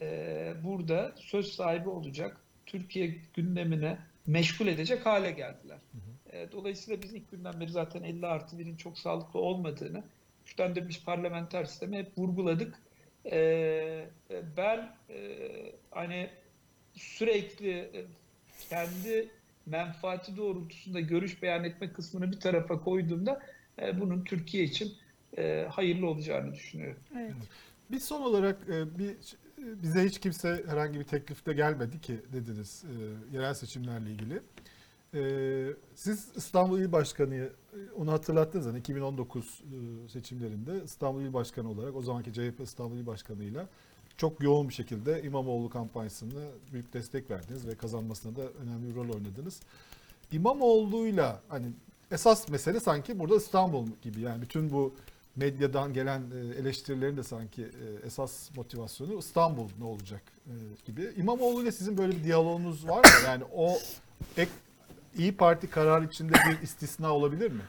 e, burada söz sahibi olacak Türkiye gündemine meşgul edecek hale geldiler. E, dolayısıyla biz ilk günden beri zaten 50 artı 1'in çok sağlıklı olmadığını güçlendirilmiş parlamenter sistemi hep vurguladık. E, e, ben e, hani sürekli e, kendi menfaati doğrultusunda görüş beyan etme kısmını bir tarafa koyduğumda e, bunun Türkiye için e, hayırlı olacağını düşünüyorum. evet. Bir son olarak e, bir bize hiç kimse herhangi bir teklifte gelmedi ki dediniz e, yerel seçimlerle ilgili. E, siz İstanbul İl Başkanı e, onu hatırlattınız hani 2019 e, seçimlerinde İstanbul İl Başkanı olarak o zamanki CHP İstanbul İl Başkanı'yla çok yoğun bir şekilde İmamoğlu kampanyasına büyük destek verdiniz ve kazanmasına da önemli bir rol oynadınız. İmamoğlu'yla hani esas mesele sanki burada İstanbul gibi yani bütün bu medyadan gelen e, eleştirilerin de sanki e, esas motivasyonu İstanbul ne olacak e, gibi. İmamoğlu ile sizin böyle bir diyaloğunuz var mı? Yani o ek İyi Parti karar içinde bir istisna olabilir mi?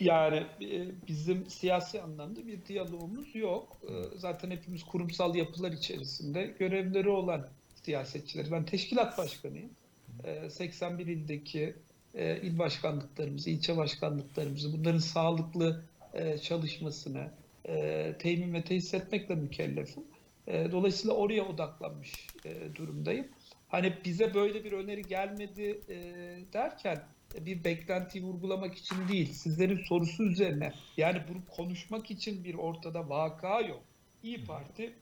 Yani e, bizim siyasi anlamda bir diyalogumuz yok. E, Zaten hepimiz kurumsal yapılar içerisinde görevleri olan siyasetçiler. Ben teşkilat başkanıyım. E, 81 ildeki e, il başkanlıklarımızı, ilçe başkanlıklarımızı, bunların sağlıklı çalışmasını temin ve tesis etmekle mükellefim. Dolayısıyla oraya odaklanmış durumdayım. Hani bize böyle bir öneri gelmedi derken bir beklentiyi vurgulamak için değil, sizlerin sorusu üzerine yani bunu konuşmak için bir ortada vaka yok. İyi Parti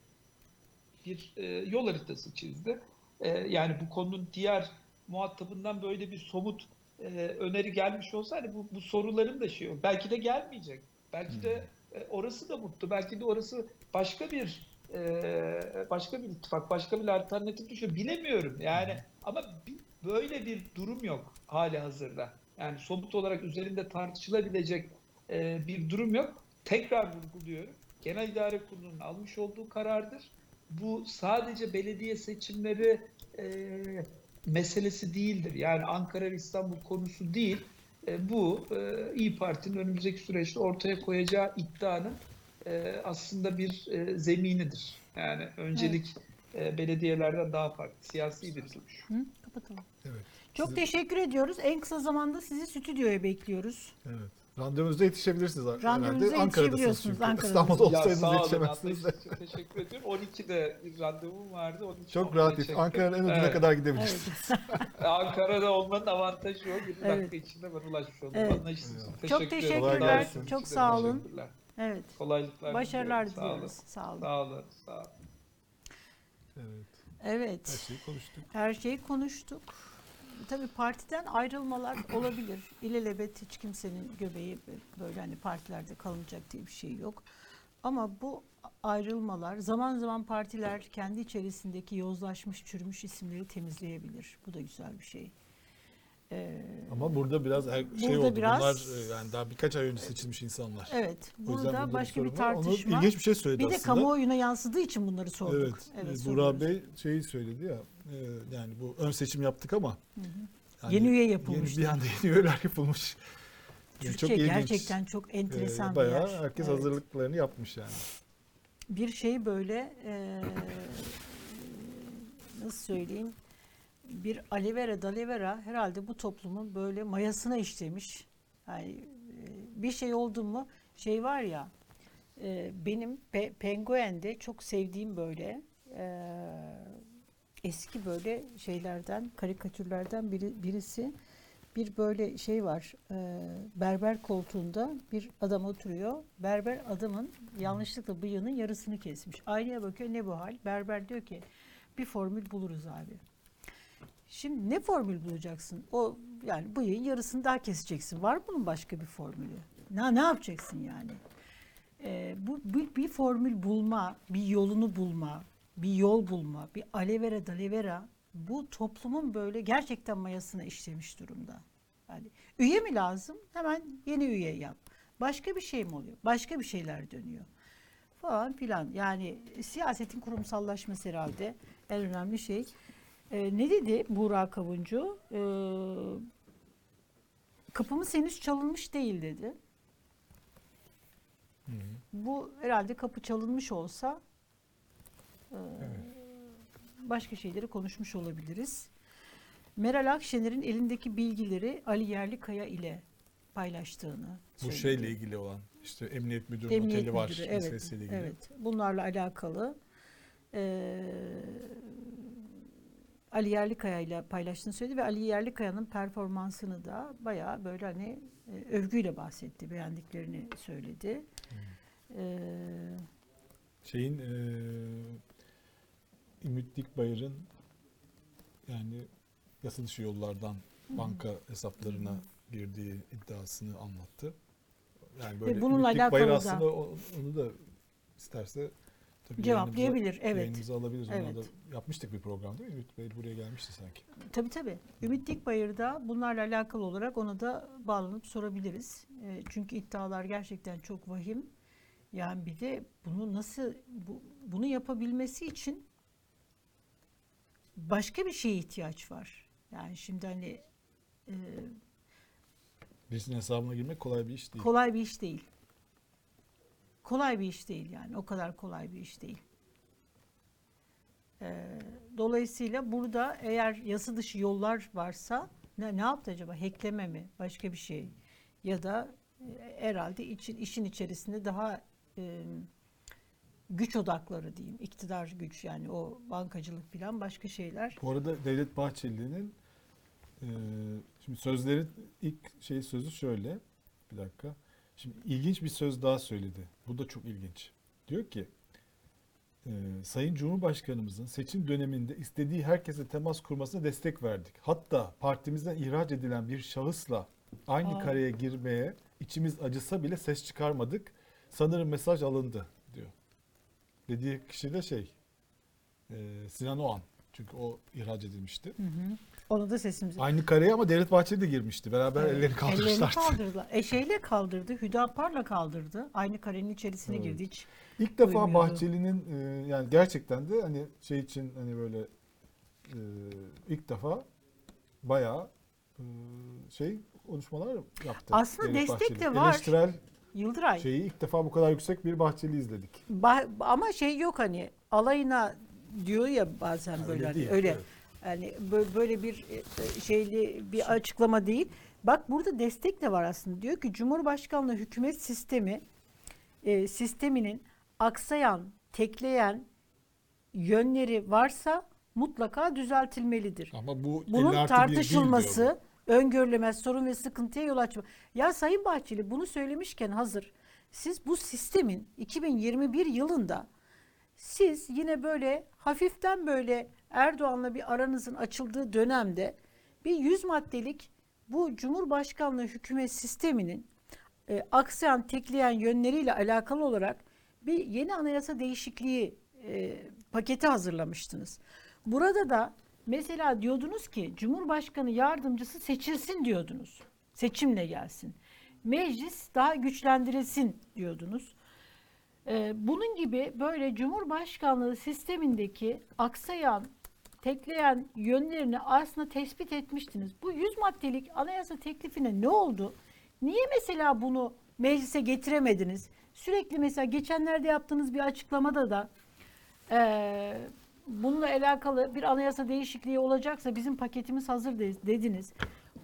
bir e, yol haritası çizdi. E, yani bu konunun diğer muhatabından böyle bir somut e, öneri gelmiş olsa hani bu, bu soruların da şey yok. Belki de gelmeyecek. Belki de e, orası da mutlu. Belki de orası başka bir e, başka bir ittifak, başka bir alternatif düşüyor. Bilemiyorum yani ama bir- böyle bir durum yok hali hazırda. Yani somut olarak üzerinde tartışılabilecek e, bir durum yok. Tekrar vurguluyorum. Genel İdare Kurulu'nun almış olduğu karardır. Bu sadece belediye seçimleri e, meselesi değildir. Yani Ankara ve İstanbul konusu değil. E, bu e, İyi Parti'nin önümüzdeki süreçte ortaya koyacağı iddianın e, aslında bir e, zeminidir. Yani öncelik e, belediyelerden daha farklı. Siyasi bir duruş. Hı? Kapatalım. Evet. Çok Sizi- teşekkür ediyoruz. En kısa zamanda sizi stüdyoya bekliyoruz. Evet. Randevunuzda yetişebilirsiniz herhalde. Randevunuza Ankara'dasınız yetişebiliyorsunuz, çünkü. Ankara'dasınız. İstanbul'da olsaydınız yetişemezsiniz de. teşekkür ediyorum. 12'de bir randevum vardı. Onun için Çok oraya rahat. Ankara'nın en ucuna Evet. kadar gidebilirsiniz. Ankara'da olmanın avantajı o. 20 Evet. dakika içinde ben ulaşmış oldum. Evet. İçin Çok teşekkür ederim. Kolay teşekkürler. gelsin. Çok sağ olun. Evet. Kolaylıklar Başarılar diliyorum. Sağ olun. diliyoruz. Sağ olun. Sağ olun. Sağ olun. evet. Evet. Her şeyi konuştuk. Her şeyi konuştuk. Tabii partiden ayrılmalar olabilir. İlelebet hiç kimsenin göbeği böyle hani partilerde kalınacak diye bir şey yok. Ama bu ayrılmalar zaman zaman partiler kendi içerisindeki yozlaşmış, çürümüş isimleri temizleyebilir. Bu da güzel bir şey. Ee, Ama burada biraz er- şey Burada oldu. biraz- Bunlar e, yani daha birkaç ay önce seçilmiş insanlar. evet, burada bir başka bir sorun var. Onu tartışma. ilginç bir şey söyledi Bir de aslında. kamuoyuna yansıdığı için bunları sorduk. Evet. Evet, e. Burak Bey şeyi söyledi ya. E, yani bu ön seçim yaptık ama yani Yeni üye yapılmış Yeni, bir anda yeni üyeler yapılmış. Yani Türkiye ilginç. gerçekten çok E, enteresan bir bayağı yer. herkes Evet. hazırlıklarını yapmış yani. bir şey böyle eee, nasıl söyleyeyim bir alivera dalivera herhalde bu toplumun böyle mayasına işlemiş. Yani eee, bir şey oldu mu şey var ya eee, benim Pe- Penguen'de çok sevdiğim böyle eee, eski böyle şeylerden karikatürlerden biri, birisi bir böyle şey var e, berber koltuğunda bir adam oturuyor. Berber adamın yanlışlıkla bıyığının yarısını kesmiş. Aynaya bakıyor ne bu hal? Berber diyor ki bir formül buluruz abi. Şimdi ne formül bulacaksın? O yani bıyığın yarısını daha keseceksin. Var bunun başka bir formülü? Ne, ne yapacaksın yani? E, bu bir, bir formül bulma, bir yolunu bulma, bir yol bulma, bir alevera dalevera bu toplumun böyle gerçekten mayasına işlemiş durumda. Yani üye mi lazım? Hemen yeni üye yap. Başka bir şey mi oluyor? Başka bir şeyler dönüyor. Falan filan. Yani siyasetin kurumsallaşması herhalde en önemli şey. E, ne dedi Buğra Kavuncu? E, kapımız henüz çalınmış değil dedi. Bu herhalde kapı çalınmış olsa başka şeyleri konuşmuş olabiliriz. Meral Akşener'in elindeki bilgileri Ali Yerlikaya ile paylaştığını Bu söyledi. şeyle ilgili olan işte emniyet müdürünün Emniyet oteli var müdürü, evet, meselesiyle ilgili. evet. Bunlarla alakalı e, Ali Yerlikaya ile paylaştığını söyledi ve Ali Yerlikaya'nın performansını da bayağı böyle hani e, övgüyle bahsetti, beğendiklerini söyledi. E, Şeyin e, Ümit Dikbayır'ın yani yasa dışı yollardan banka hesaplarına girdiği iddiasını anlattı. Yani böyle Ve bununla Ümit Dikbayır alakalı da- aslında o- onu da isterse tabii Cevaplayabilir, yayınımıza- evet. Yayınımıza alabiliriz. Evet. da yapmıştık bir program değil mi? Ümit Bey buraya gelmişti sanki. Tabii tabii. Ümit Dikbayır'da bunlarla alakalı olarak ona da bağlanıp sorabiliriz. E, çünkü iddialar gerçekten çok vahim. Yani bir de bunu nasıl bu, bunu yapabilmesi için başka bir şeye ihtiyaç var. Yani şimdi hani e, Birisinin hesabına girmek kolay bir iş değil. Kolay bir iş değil. Kolay bir iş değil yani. O kadar kolay bir iş değil. Ee, dolayısıyla burada eğer yasa dışı yollar varsa ne, ne yaptı acaba? Hackleme mi? Başka bir şey? Ya da e, herhalde için, işin içerisinde daha e, güç odakları diyeyim. iktidar güç yani o bankacılık falan başka şeyler. Bu arada Devlet Bahçeli'nin e, şimdi sözlerin ilk şey sözü şöyle. Bir dakika. Şimdi ilginç bir söz daha söyledi. Bu da çok ilginç. Diyor ki e, Sayın Cumhurbaşkanımızın seçim döneminde istediği herkese temas kurmasına destek verdik. Hatta partimizden ihraç edilen bir şahısla aynı Aa. kareye girmeye içimiz acısa bile ses çıkarmadık. Sanırım mesaj alındı. Dediği kişi de şey e, Sinan Oğan. Çünkü o ihraç edilmişti. Onu da sesimizi Aynı kareye ama Devlet Bahçeli de girmişti. Beraber Evet, ellerini kaldırmışlar. Ellerini kaldırdılar. E şeyle kaldırdı. Hüdapar'la kaldırdı. Aynı karenin içerisine Evet. girdi. Hiç İlk defa Duymuyordu. Bahçeli'nin e, yani gerçekten de hani şey için hani böyle e, ilk defa bayağı e, şey konuşmalar yaptı. Aslında Devlet destek Bahçeli. de var. Eleştirel Yıldıray. şeyi ilk defa bu kadar yüksek bir Bahçeli izledik. Ba- ama şey yok hani alayına diyor ya bazen Ha, böyle öyle hani değil, öyle evet. yani bö- böyle bir e, şeyli bir açıklama değil. Bak burada destek de var aslında. Diyor ki Cumhurbaşkanlığı hükümet sistemi e, sisteminin aksayan, tekleyen yönleri varsa mutlaka düzeltilmelidir. Ama bu 50 Bunun tartışılması öngörülemez sorun ve sıkıntıya yol açma. Ya Sayın Bahçeli bunu söylemişken hazır. Siz bu sistemin 2021 yılında siz yine böyle hafiften böyle Erdoğan'la bir aranızın açıldığı dönemde bir 100 maddelik bu Cumhurbaşkanlığı hükümet sisteminin e, aksayan, tekleyen yönleriyle alakalı olarak bir yeni anayasa değişikliği e, paketi hazırlamıştınız. Burada da mesela diyordunuz ki Cumhurbaşkanı yardımcısı seçilsin diyordunuz. Seçimle gelsin. Meclis daha güçlendirilsin diyordunuz. Ee, bunun gibi böyle Cumhurbaşkanlığı sistemindeki aksayan, tekleyen yönlerini aslında tespit etmiştiniz. Bu 100 maddelik anayasa teklifine ne oldu? Niye mesela bunu meclise getiremediniz? Sürekli mesela geçenlerde yaptığınız bir açıklamada da eee, bununla alakalı bir anayasa değişikliği olacaksa bizim paketimiz hazır de- dediniz.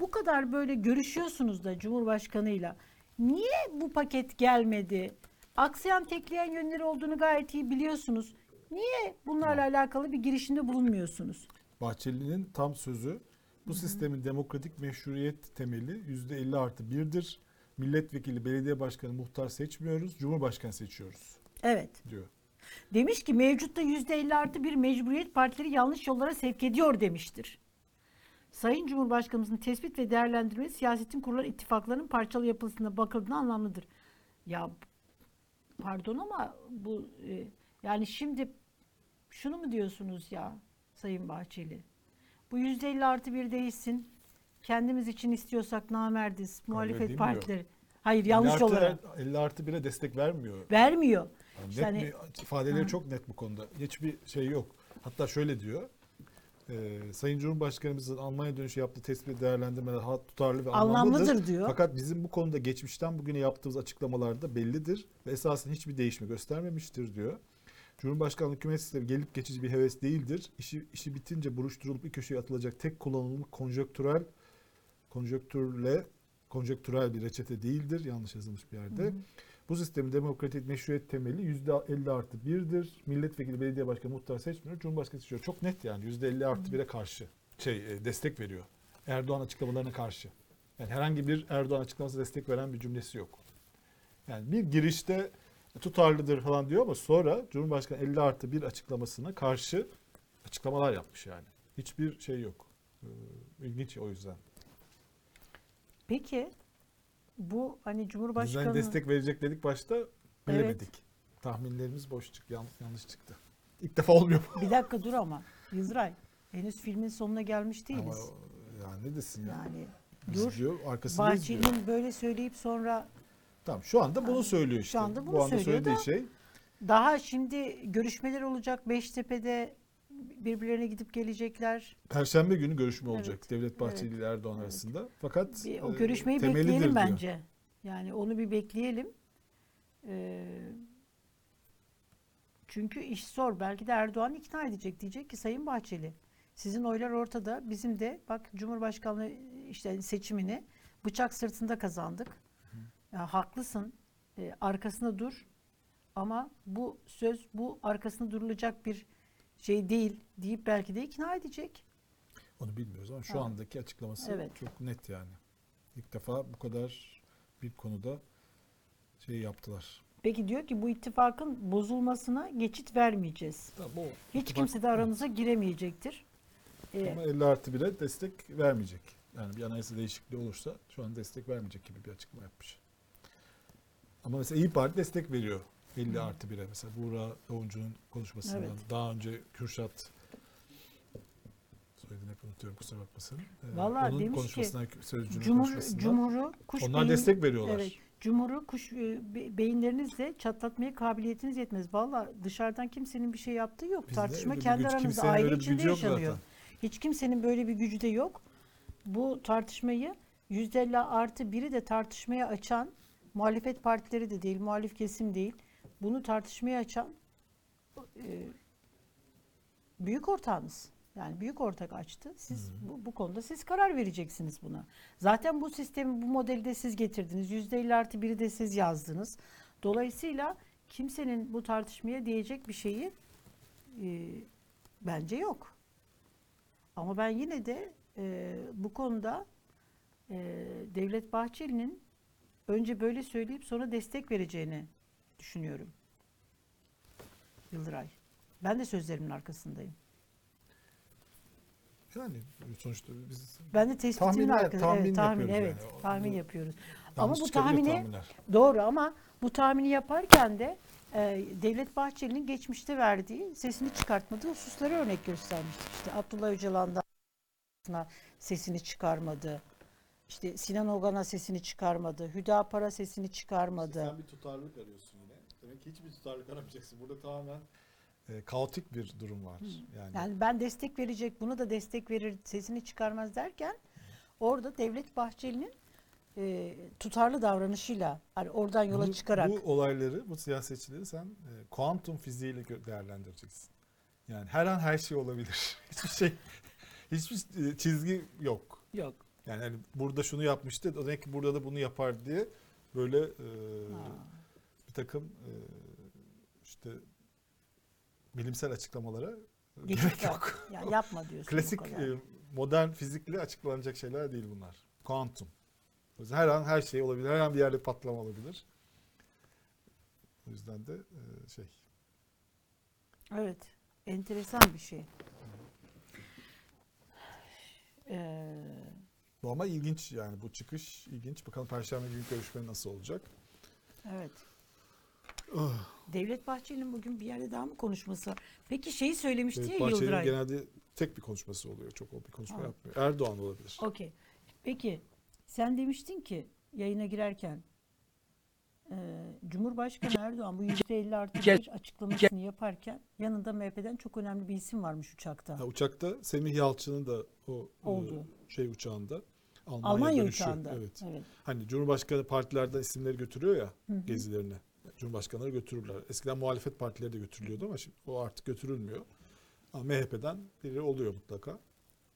Bu kadar böyle görüşüyorsunuz da Cumhurbaşkanıyla. Niye bu paket gelmedi? Aksayan tekleyen yönleri olduğunu gayet iyi biliyorsunuz. Niye bunlarla alakalı bir girişimde bulunmuyorsunuz? Bahçeli'nin tam sözü bu sistemin demokratik meşruiyet temeli %50 artı birdir. Milletvekili, belediye başkanı, muhtar seçmiyoruz, cumhurbaşkanı seçiyoruz Evet. diyor. Demiş ki mevcutta yüzde elli artı bir mecburiyet partileri yanlış yollara sevk ediyor demiştir. Sayın Cumhurbaşkanımızın tespit ve değerlendirmesi siyasetin kurulan ittifakların parçalı yapısına bakıldığında anlamlıdır. Ya pardon ama bu e, yani şimdi şunu mu diyorsunuz ya Sayın Bahçeli? Bu yüzde elli artı bir değilsin. Kendimiz için istiyorsak namerdiz. Muhalefet partileri. Hayır 50 yanlış artı, olarak. 50 artı 1'e destek vermiyor. Vermiyor. Yani İşte net hani- mi- ifadeleri çok net bu konuda. Hiçbir şey yok. Hatta şöyle diyor. e, Sayın Cumhurbaşkanımızın Almanya dönüşü yaptığı tespit ve değerlendirmeler ha- tutarlı ve Anlamlıdır anlamlıdır. diyor. Fakat bizim bu konuda geçmişten bugüne yaptığımız açıklamalarda bellidir ve esasen hiçbir değişme göstermemiştir diyor. Cumhurbaşkanlığı hükümet sistemi gelip geçici bir heves değildir. İşi, işi bitince buruşturulup bir köşeye atılacak tek kullanımlı konjonktürel konjonktürle konjonktürel bir reçete değildir. Yanlış yazılmış bir yerde. Bu sistemin demokratik meşruiyet temeli %50 artı 1'dir. Milletvekili, belediye başkanı, muhtar seçmiyor. Cumhurbaşkanı seçiyor. Çok net yani. %50 artı 1'e karşı. Şey, e, destek veriyor. Erdoğan açıklamalarına karşı. Yani herhangi bir Erdoğan açıklaması destek veren bir cümlesi yok. Yani bir girişte tutarlıdır falan diyor ama sonra Cumhurbaşkanı 50 artı 1 açıklamasına karşı açıklamalar yapmış yani. Hiçbir şey yok. Ee, İlginç o yüzden. Peki bu hani Bizden Cumhurbaşkanı destek verecek dedik başta bilemedik. Tahminlerimiz boş çıktı, yan- yanlış çıktı. İlk defa olmuyor bir dakika dur ama Yıldıray henüz filmin sonuna gelmiş Ama değiliz. ya ne desin ya. Yani Biz dur. diyor, arkasındayız diyor. Bahçeli'nin böyle söyleyip sonra Tamam şu anda bunu söylüyor işte. anda bunu Bu anda söylüyor söylediği da- şey. daha şimdi görüşmeler olacak Beştepe'de birbirlerine gidip gelecekler. Perşembe günü görüşme olacak Evet, Devlet Bahçeli ile Erdoğan evet. arasında. Fakat Bir, o e, görüşmeyi temelidir bekleyelim diyor. bence. Yani onu bir bekleyelim. Ee, çünkü iş zor. Belki de Erdoğan ikna edecek. Diyecek ki Sayın Bahçeli sizin oylar ortada. Bizim de bak Cumhurbaşkanlığı işte seçimini bıçak sırtında kazandık. Ya, haklısın. Ee, arkasında dur. Ama bu söz bu arkasında durulacak bir şey değil deyip belki de ikna edecek. Onu bilmiyoruz ama şu Ha. andaki açıklaması Evet. çok net yani. İlk defa bu kadar bir konuda şey yaptılar. Peki diyor ki bu ittifakın bozulmasına geçit vermeyeceğiz. Tamam, o Hiç ittifak- kimse de aramıza giremeyecektir. Ee, Ama 50 artı 1'e destek vermeyecek. Yani bir anayasa değişikliği olursa şu an destek vermeyecek gibi bir açıklama yapmış. Ama mesela İyi Parti destek veriyor 50 artı 1'e. Mesela Buğra Davuncu'nun konuşmasından Evet. daha önce Kürşat soyadını hep unutuyorum kusura bakmasın. Ee, Vallahi onun demiş ki, konuşmasından sözcünün Cumhur, konuşmasından Cumhur'u kuş onlar beyin- destek veriyorlar. Evet. Cumhur'u kuş e, be- beyinlerinizle çatlatmaya kabiliyetiniz yetmez. Valla dışarıdan kimsenin bir şey yaptığı yok. Bizde Tartışma kendi aranızda aile içinde yaşanıyor. Hiç kimsenin böyle bir gücü de yok. Bu tartışmayı %50 artı biri de tartışmaya açan muhalefet partileri de değil, muhalif kesim değil. Bunu tartışmaya açan e, büyük ortağınız. Yani büyük ortak açtı. Siz bu, bu konuda siz karar vereceksiniz buna. Zaten bu sistemi, bu modeli de siz getirdiniz. %50 artı biri de siz yazdınız. Dolayısıyla kimsenin bu tartışmaya diyecek bir şeyi e, bence yok. Ama ben yine de e, bu konuda e, Devlet Bahçeli'nin önce böyle söyleyip sonra destek vereceğini düşünüyorum. Yıldıray. Ben de sözlerimin arkasındayım. Yani sonuçta biz Ben de tespitimin Tahminler, arkasındayım. tahmin Evet, tahmin, yapıyoruz evet, yani. Tahmin yapıyoruz. Ama bu tahmini tahminler. doğru ama bu tahmini yaparken de e, Devlet Bahçeli'nin geçmişte verdiği sesini çıkartmadığı hususları örnek göstermiştik. İşte Abdullah Öcalan'dan sesini çıkarmadı. İşte Sinan Ogan'a sesini çıkarmadı. Hüdapar'a sesini çıkarmadı. Sen bir tutarlılık arıyorsun. Demek ki hiçbir tutarlılık aramayacaksın. Burada tamamen e, kaotik bir durum var. Yani, Yani ben destek verecek, bunu da destek verir, sesini çıkarmaz derken orada Devlet Bahçeli'nin e, tutarlı davranışıyla hani oradan yola bunu- çıkarak bu olayları, bu siyasetçileri sen e, kuantum fiziğiyle değerlendireceksin. Yani her an her şey olabilir. Hiçbir şey, hiçbir e, çizgi yok. yok. Yani hani burada şunu yapmıştı, demek ki burada da bunu yapar diye böyle e, Ha. Bir takım e, işte bilimsel açıklamalara Geçit gerek yok. Ya yapma diyorsun. Klasik e, modern fizikle açıklanacak şeyler değil bunlar. Kuantum. Her an her şey olabilir. Her an bir yerde patlama olabilir. O yüzden de e, şey. Evet. Enteresan bir şey. Ee, Bu ama ilginç yani bu çıkış ilginç. Bakalım Perşembe günü görüşme nasıl olacak? evet. Devlet Bahçeli'nin bugün bir yerde daha mı konuşması var? Peki şeyi söylemişti evet, ya Bahçeli'nin Yıldıray. genelde tek bir konuşması oluyor. Çok o bir konuşma Ha. yapmıyor. Erdoğan olabilir. Okey. Peki sen demiştin ki yayına girerken e, Cumhurbaşkanı Erdoğan bu %50 artı bir açıklamasını yaparken yanında MHP'den çok önemli bir isim varmış uçakta. Ha, uçakta Semih Yalçın'ın da o e, Oldu. şey uçağında Almanya, Almanya dönüşü. uçağında. Evet. evet. Hani Cumhurbaşkanı partilerden isimleri götürüyor ya Hı hı. gezilerine. Cumhurbaşkanları götürürler. Eskiden muhalefet partileri de götürülüyordu ama şimdi o artık götürülmüyor. Ama MHP'den biri oluyor mutlaka.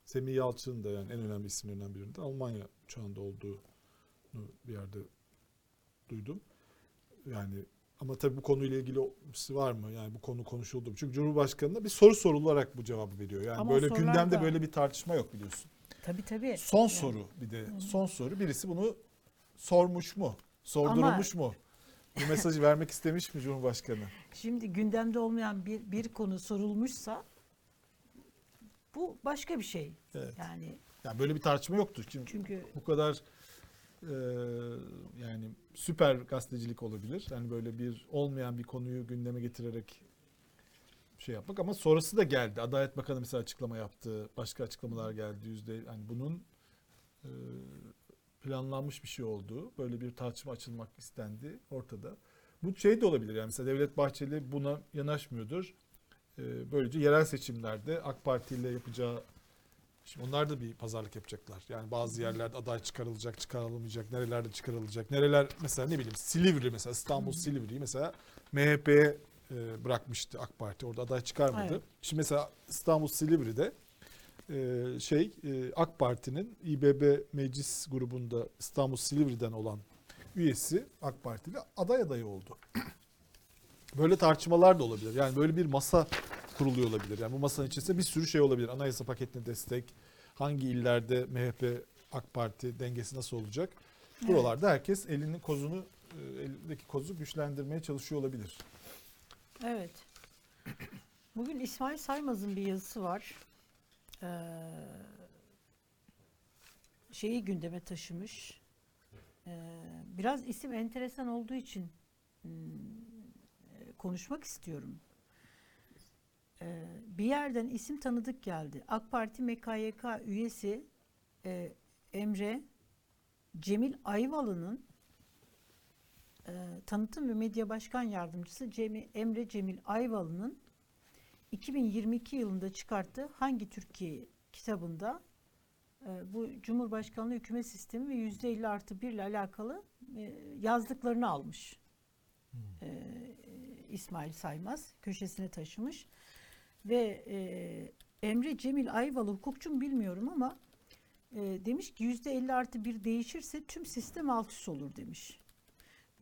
Semih Yalçın'ın da yani en önemli isimlerinden birinde Almanya uçağında olduğunu bir yerde duydum. Yani ama tabii bu konuyla ilgili var mı? Yani bu konu konuşuldu mu? Çünkü Cumhurbaşkanı'na bir soru sorularak bu cevabı veriyor. Yani Ama böyle gündemde da- böyle bir tartışma yok biliyorsun. Tabii tabii. Son Yani soru bir de son soru birisi bunu sormuş mu? Sordurmuş mu? Bu mesajı vermek istemiş mi Cumhurbaşkanı? Şimdi gündemde olmayan bir, bir konu sorulmuşsa bu başka bir şey. Evet. Yani Yani böyle bir tartışma yoktu. Şimdi çünkü bu kadar e, yani süper gazetecilik olabilir. Yani böyle bir olmayan bir konuyu gündeme getirerek şey yapmak ama sonrası da geldi. Adalet Bakanı mesela açıklama yaptı. Başka açıklamalar geldi yüzde yani bunun e, planlanmış bir şey olduğu, böyle bir tartışma açılmak istendi ortada. Bu şey de olabilir yani mesela Devlet Bahçeli buna yanaşmıyordur. e, böylece yerel seçimlerde AK Parti ile yapacağı Şimdi onlar da bir pazarlık yapacaklar. Yani bazı yerlerde aday çıkarılacak, çıkarılmayacak, nerelerde çıkarılacak. Nereler mesela ne bileyim Silivri mesela İstanbul Silivri'yi mesela MHP'ye e, bırakmıştı AK Parti. Orada aday çıkarmadı. Evet. Şimdi mesela İstanbul Silivri'de e, şey e, AK Parti'nin İBB meclis grubunda İstanbul Silivri'den olan üyesi AK Partili aday adayı oldu. Böyle tartışmalar da olabilir. Yani böyle bir masa kuruluyor olabilir. Yani bu masanın içerisinde bir sürü şey olabilir. Anayasa paketine destek, hangi illerde MHP AK Parti dengesi nasıl olacak? Buralarda herkes elinin kozunu e, elindeki kozu güçlendirmeye çalışıyor olabilir. Evet. Bugün İsmail Saymaz'ın bir yazısı var. Şeyi gündeme taşımış. Biraz isim enteresan olduğu için hmm, konuşmak istiyorum. Bir yerden isim tanıdık geldi. AK Parti MKYK üyesi Emre Cemil Ayvalı'nın Tanıtım ve Medya Başkan Yardımcısı Cemil, Emre Cemil Ayvalı'nın 2022 yılında çıkarttığı Hangi Türkiye kitabında e, bu Cumhurbaşkanlığı hükümet sistemi ve %50 artı 1 ile alakalı e, yazdıklarını almış. E, İsmail Saymaz köşesine taşımış ve Emre Cemil Ayvalı hukukçum bilmiyorum ama demiş ki %50 artı 1 değişirse tüm sistem alt üst olur demiş.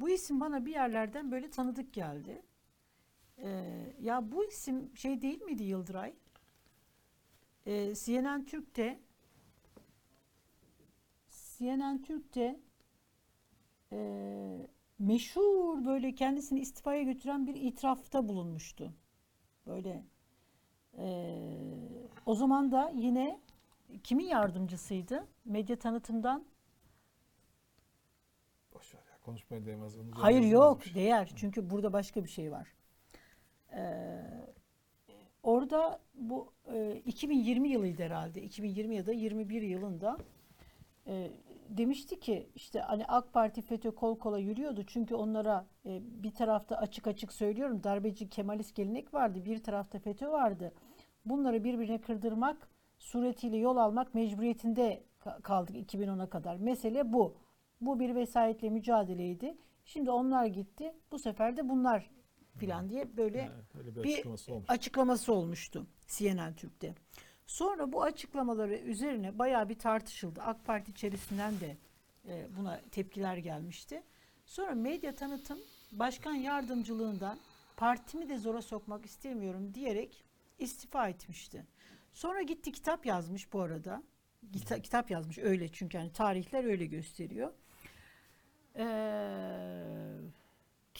Bu isim bana bir yerlerden böyle tanıdık geldi. Ee, ya bu isim şey değil miydi Yıldıray? Ee, CNN Türk'te CNN Türk'te e, meşhur böyle kendisini istifaya götüren bir itirafta bulunmuştu. Böyle e, o zaman da yine kimin yardımcısıydı? Medya tanıtımdan Boş ver ya konuşmaya değmez. Hayır yok yazmış. değer çünkü burada başka bir şey var. Ee, orada bu e, 2020 yılıydı herhalde 2020 ya da 21 yılında e, demişti ki işte hani AK Parti FETÖ kol kola yürüyordu çünkü onlara e, bir tarafta açık açık söylüyorum darbeci Kemalist gelenek vardı bir tarafta FETÖ vardı. Bunları birbirine kırdırmak suretiyle yol almak mecburiyetinde ka- kaldık 2010'a kadar. Mesele bu. Bu bir vesayetle mücadeleydi. Şimdi onlar gitti. Bu sefer de bunlar filan diye böyle Yani bir bir açıklaması olmuş. açıklaması olmuştu CNN Türk'te. Sonra bu açıklamaları üzerine bayağı bir tartışıldı. AK Parti içerisinden de e, buna tepkiler gelmişti. Sonra medya tanıtım başkan yardımcılığından partimi de zora sokmak istemiyorum diyerek istifa etmişti. Sonra gitti kitap yazmış bu arada. Kita- kitap yazmış öyle çünkü yani tarihler öyle gösteriyor. Ee,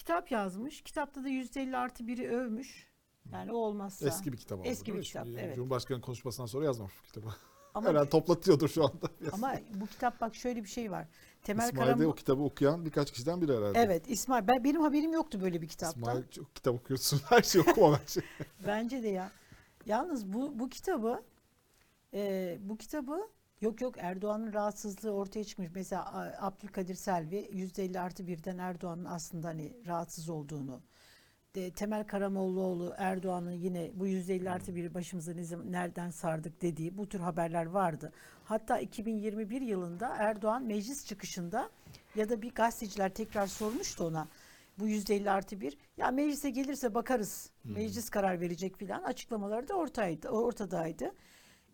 kitap yazmış. Kitapta da %50 artı biri övmüş. Yani o olmazsa. Eski bir kitap. Eski bir kitap, Şimdi evet. Cumhurbaşkanı konuşmasından sonra yazmamış bu kitabı. Ama- Herhalde toplatıyordur şu anda. Ama bu kitap bak şöyle bir şey var. Temel İsmail de Karaman- o kitabı okuyan birkaç kişiden biri herhalde. Evet İsmail. Ben, benim haberim yoktu böyle bir kitaptan. İsmail çok kitap okuyorsun. Her şey okuma bence. Bence de ya. Yalnız bu bu kitabı e, bu kitabı yok yok Erdoğan'ın rahatsızlığı ortaya çıkmış. Mesela Abdülkadir Selvi %50 artı birden Erdoğan'ın aslında hani rahatsız olduğunu. De, Temel Karamollaoğlu Erdoğan'ın yine bu %50 artı biri başımıza nereden sardık dediği bu tür haberler vardı. Hatta 2021 yılında Erdoğan meclis çıkışında ya da bir gazeteciler tekrar sormuştu ona bu %50 artı bir. Ya meclise gelirse bakarız. Meclis karar verecek filan. Açıklamaları da ortaydı, ortadaydı.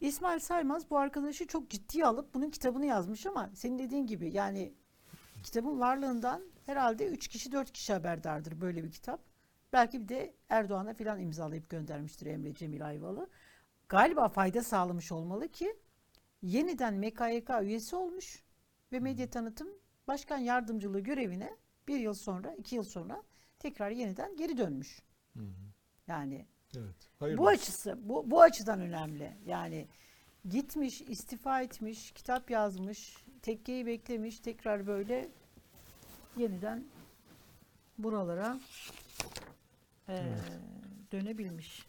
İsmail Saymaz bu arkadaşı çok ciddiye alıp bunun kitabını yazmış ama senin dediğin gibi yani kitabın varlığından herhalde 3 kişi 4 kişi haberdardır böyle bir kitap. Belki bir de Erdoğan'a filan imzalayıp göndermiştir Emre Cemil Ayvalı. Galiba fayda sağlamış olmalı ki yeniden MKYK üyesi olmuş ve medya tanıtım başkan yardımcılığı görevine bir yıl sonra, iki yıl sonra tekrar yeniden geri dönmüş. Yani Evet. Hayırlı bu açısı, bu, bu açıdan önemli. Yani gitmiş, istifa etmiş, kitap yazmış, tekkeyi beklemiş, tekrar böyle yeniden buralara eee, dönebilmiş.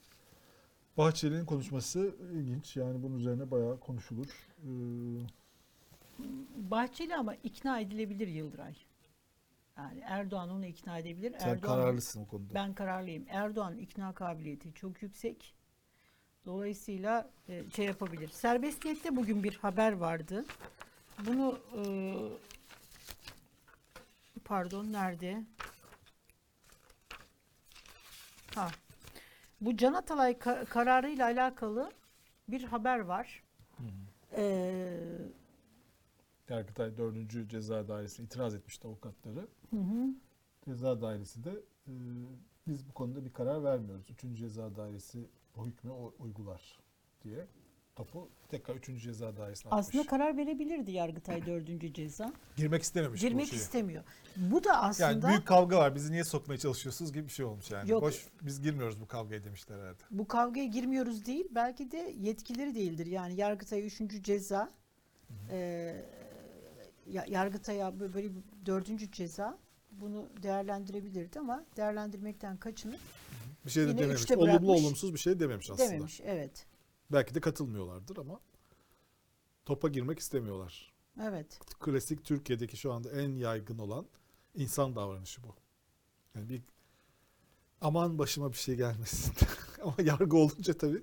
Bahçeli'nin konuşması ilginç. Yani bunun üzerine bayağı konuşulur. Ee, Bahçeli ama ikna edilebilir Yıldıray. Yani Erdoğan onu ikna edebilir. Sen Erdoğan, kararlısın o konuda. Ben kararlıyım. Erdoğan ikna kabiliyeti çok yüksek. Dolayısıyla e, şey yapabilir. Serbestiyette bugün bir haber vardı. Bunu e, pardon nerede? Ha. Bu Can Atalay ka- kararıyla alakalı bir haber var. Ee, Yargıtay 4. Ceza Dairesi itiraz etmişti avukatları. hı hı. Ceza Dairesi de e, biz bu konuda bir karar vermiyoruz. 3. Ceza Dairesi o hükmü uygular diye topu tekrar 3. Ceza Dairesi'ne atmış. Aslında karar verebilirdi Yargıtay 4. ceza. Girmek istememiş Girmek bu istemiyor. Bu da aslında Yani büyük kavga var. Bizi niye sokmaya çalışıyorsunuz gibi bir şey olmuş yani. Yok. Boş biz girmiyoruz bu kavgaya demişler herhalde. bu kavgaya girmiyoruz değil, belki de yetkileri değildir. Yani Yargıtay 3. ceza, e, ya- Yargıtay'a bö- böyle bir 4. ceza bunu değerlendirebilirdi ama değerlendirmekten kaçınıp Bir şey de dememiş. Olumlu bırakmış. olumsuz bir şey dememiş aslında. dememiş. Evet. Belki de katılmıyorlardır ama topa girmek istemiyorlar. Evet. Klasik Türkiye'deki şu anda en yaygın olan insan davranışı bu. Yani bir aman başıma bir şey gelmesin. ama yargı olunca tabii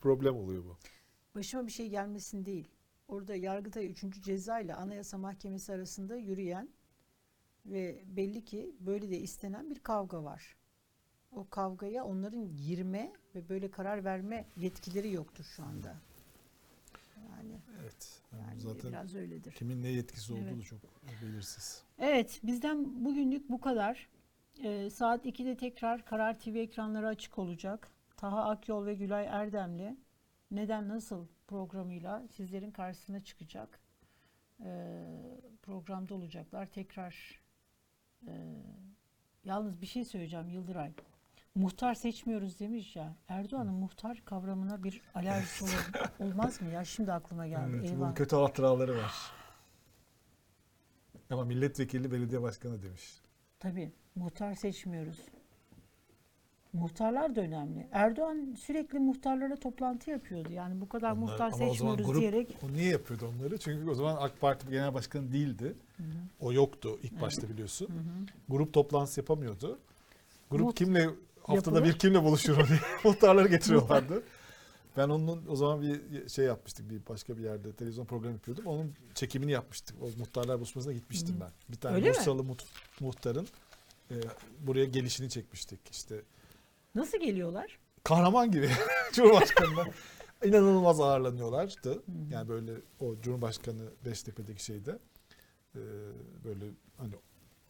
problem oluyor bu. Başıma bir şey gelmesin değil. Orada Yargıtay 3. ceza ile Anayasa Mahkemesi arasında yürüyen ve belli ki böyle de istenen bir kavga var. O kavgaya onların girme ve böyle karar verme yetkileri yoktur şu anda. Yani, Evet. Yani zaten biraz öyledir. kimin ne yetkisi olduğu Evet. da çok belirsiz. Evet, bizden bugünlük bu kadar. Ee, saat 2'de tekrar Karar TV ekranları açık olacak. Taha Akyol ve Gülay Erdemli Neden Nasıl programıyla sizlerin karşısına çıkacak. Ee, programda olacaklar. Tekrar e, yalnız bir şey söyleyeceğim Yıldıray. Muhtar seçmiyoruz demiş ya. Erdoğan'ın muhtar kavramına bir alerjisi olur- olmaz mı ya? Şimdi aklıma geldi. Evet, Eyvah. bunun kötü hatıraları var. Ama milletvekili belediye başkanı demiş. Tabii muhtar seçmiyoruz. Muhtarlar da önemli. Erdoğan sürekli muhtarlara toplantı yapıyordu. Yani bu kadar Onlar- muhtar seçmiyoruz grup- diyerek O niye yapıyordu onları? Çünkü o zaman AK Parti Genel Başkanı değildi. O yoktu ilk başta biliyorsun. Grup toplantısı yapamıyordu. Grup Muht- kimle haftada Yapılır. bir kimle buluşur diye muhtarları getiriyorlardı. Ben onun o zaman bir şey yapmıştık bir başka bir yerde televizyon programı yapıyordum. Onun çekimini yapmıştık. O muhtarlar buluşmasına gitmiştim ben. Bir tane Öyle mi? Bursalı mut- muhtarın e, buraya gelişini çekmiştik. İşte nasıl geliyorlar? kahraman gibi Cumhurbaşkanı'na inanılmaz ağırlanıyorlardı. Yani böyle o Cumhurbaşkanı Beştepe'deki şeyde e, böyle hani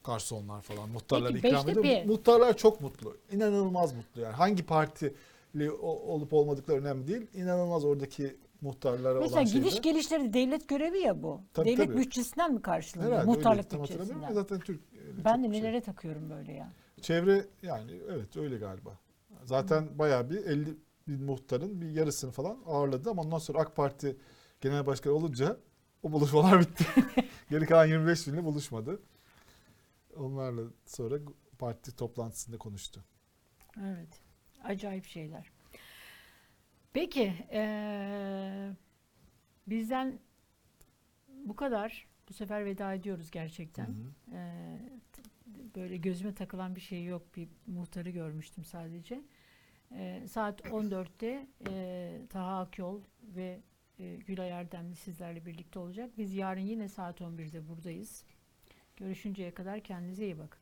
garsonlar falan muhtarlar Peki, ikram ediyor. Beştepe- Muhtarlar çok mutlu. İnanılmaz mutlu yani. Hangi partili olup olmadıkları önemli değil. İnanılmaz oradaki muhtarlara Mesela olan şeyde. gidiş gelişleri devlet görevi ya bu. Tabii, devlet tabii. bütçesinden mi karşılanıyor? Herhalde Muhtarlık öyle, bütçesinden. Zaten Türk e, Ben de şey. nelere takıyorum böyle ya. Çevre yani evet öyle galiba. Zaten bayağı bir 50 bin muhtarın bir yarısını falan ağırladı ama ondan sonra AK Parti genel başkanı olunca o buluşmalar bitti. Geri kalan 25 binle buluşmadı. Onlarla sonra parti toplantısında konuştu. Evet. Acayip şeyler. Peki. eee, bizden bu kadar. Bu sefer veda ediyoruz gerçekten. Eee, t- böyle gözüme takılan bir şey yok. Bir muhtarı görmüştüm sadece. Eee, saat 14'te eee Taha Akyol ve eee, Gülay Erdemli sizlerle birlikte olacak. Biz yarın yine saat 11'de buradayız. Görüşünceye kadar kendinize iyi bakın.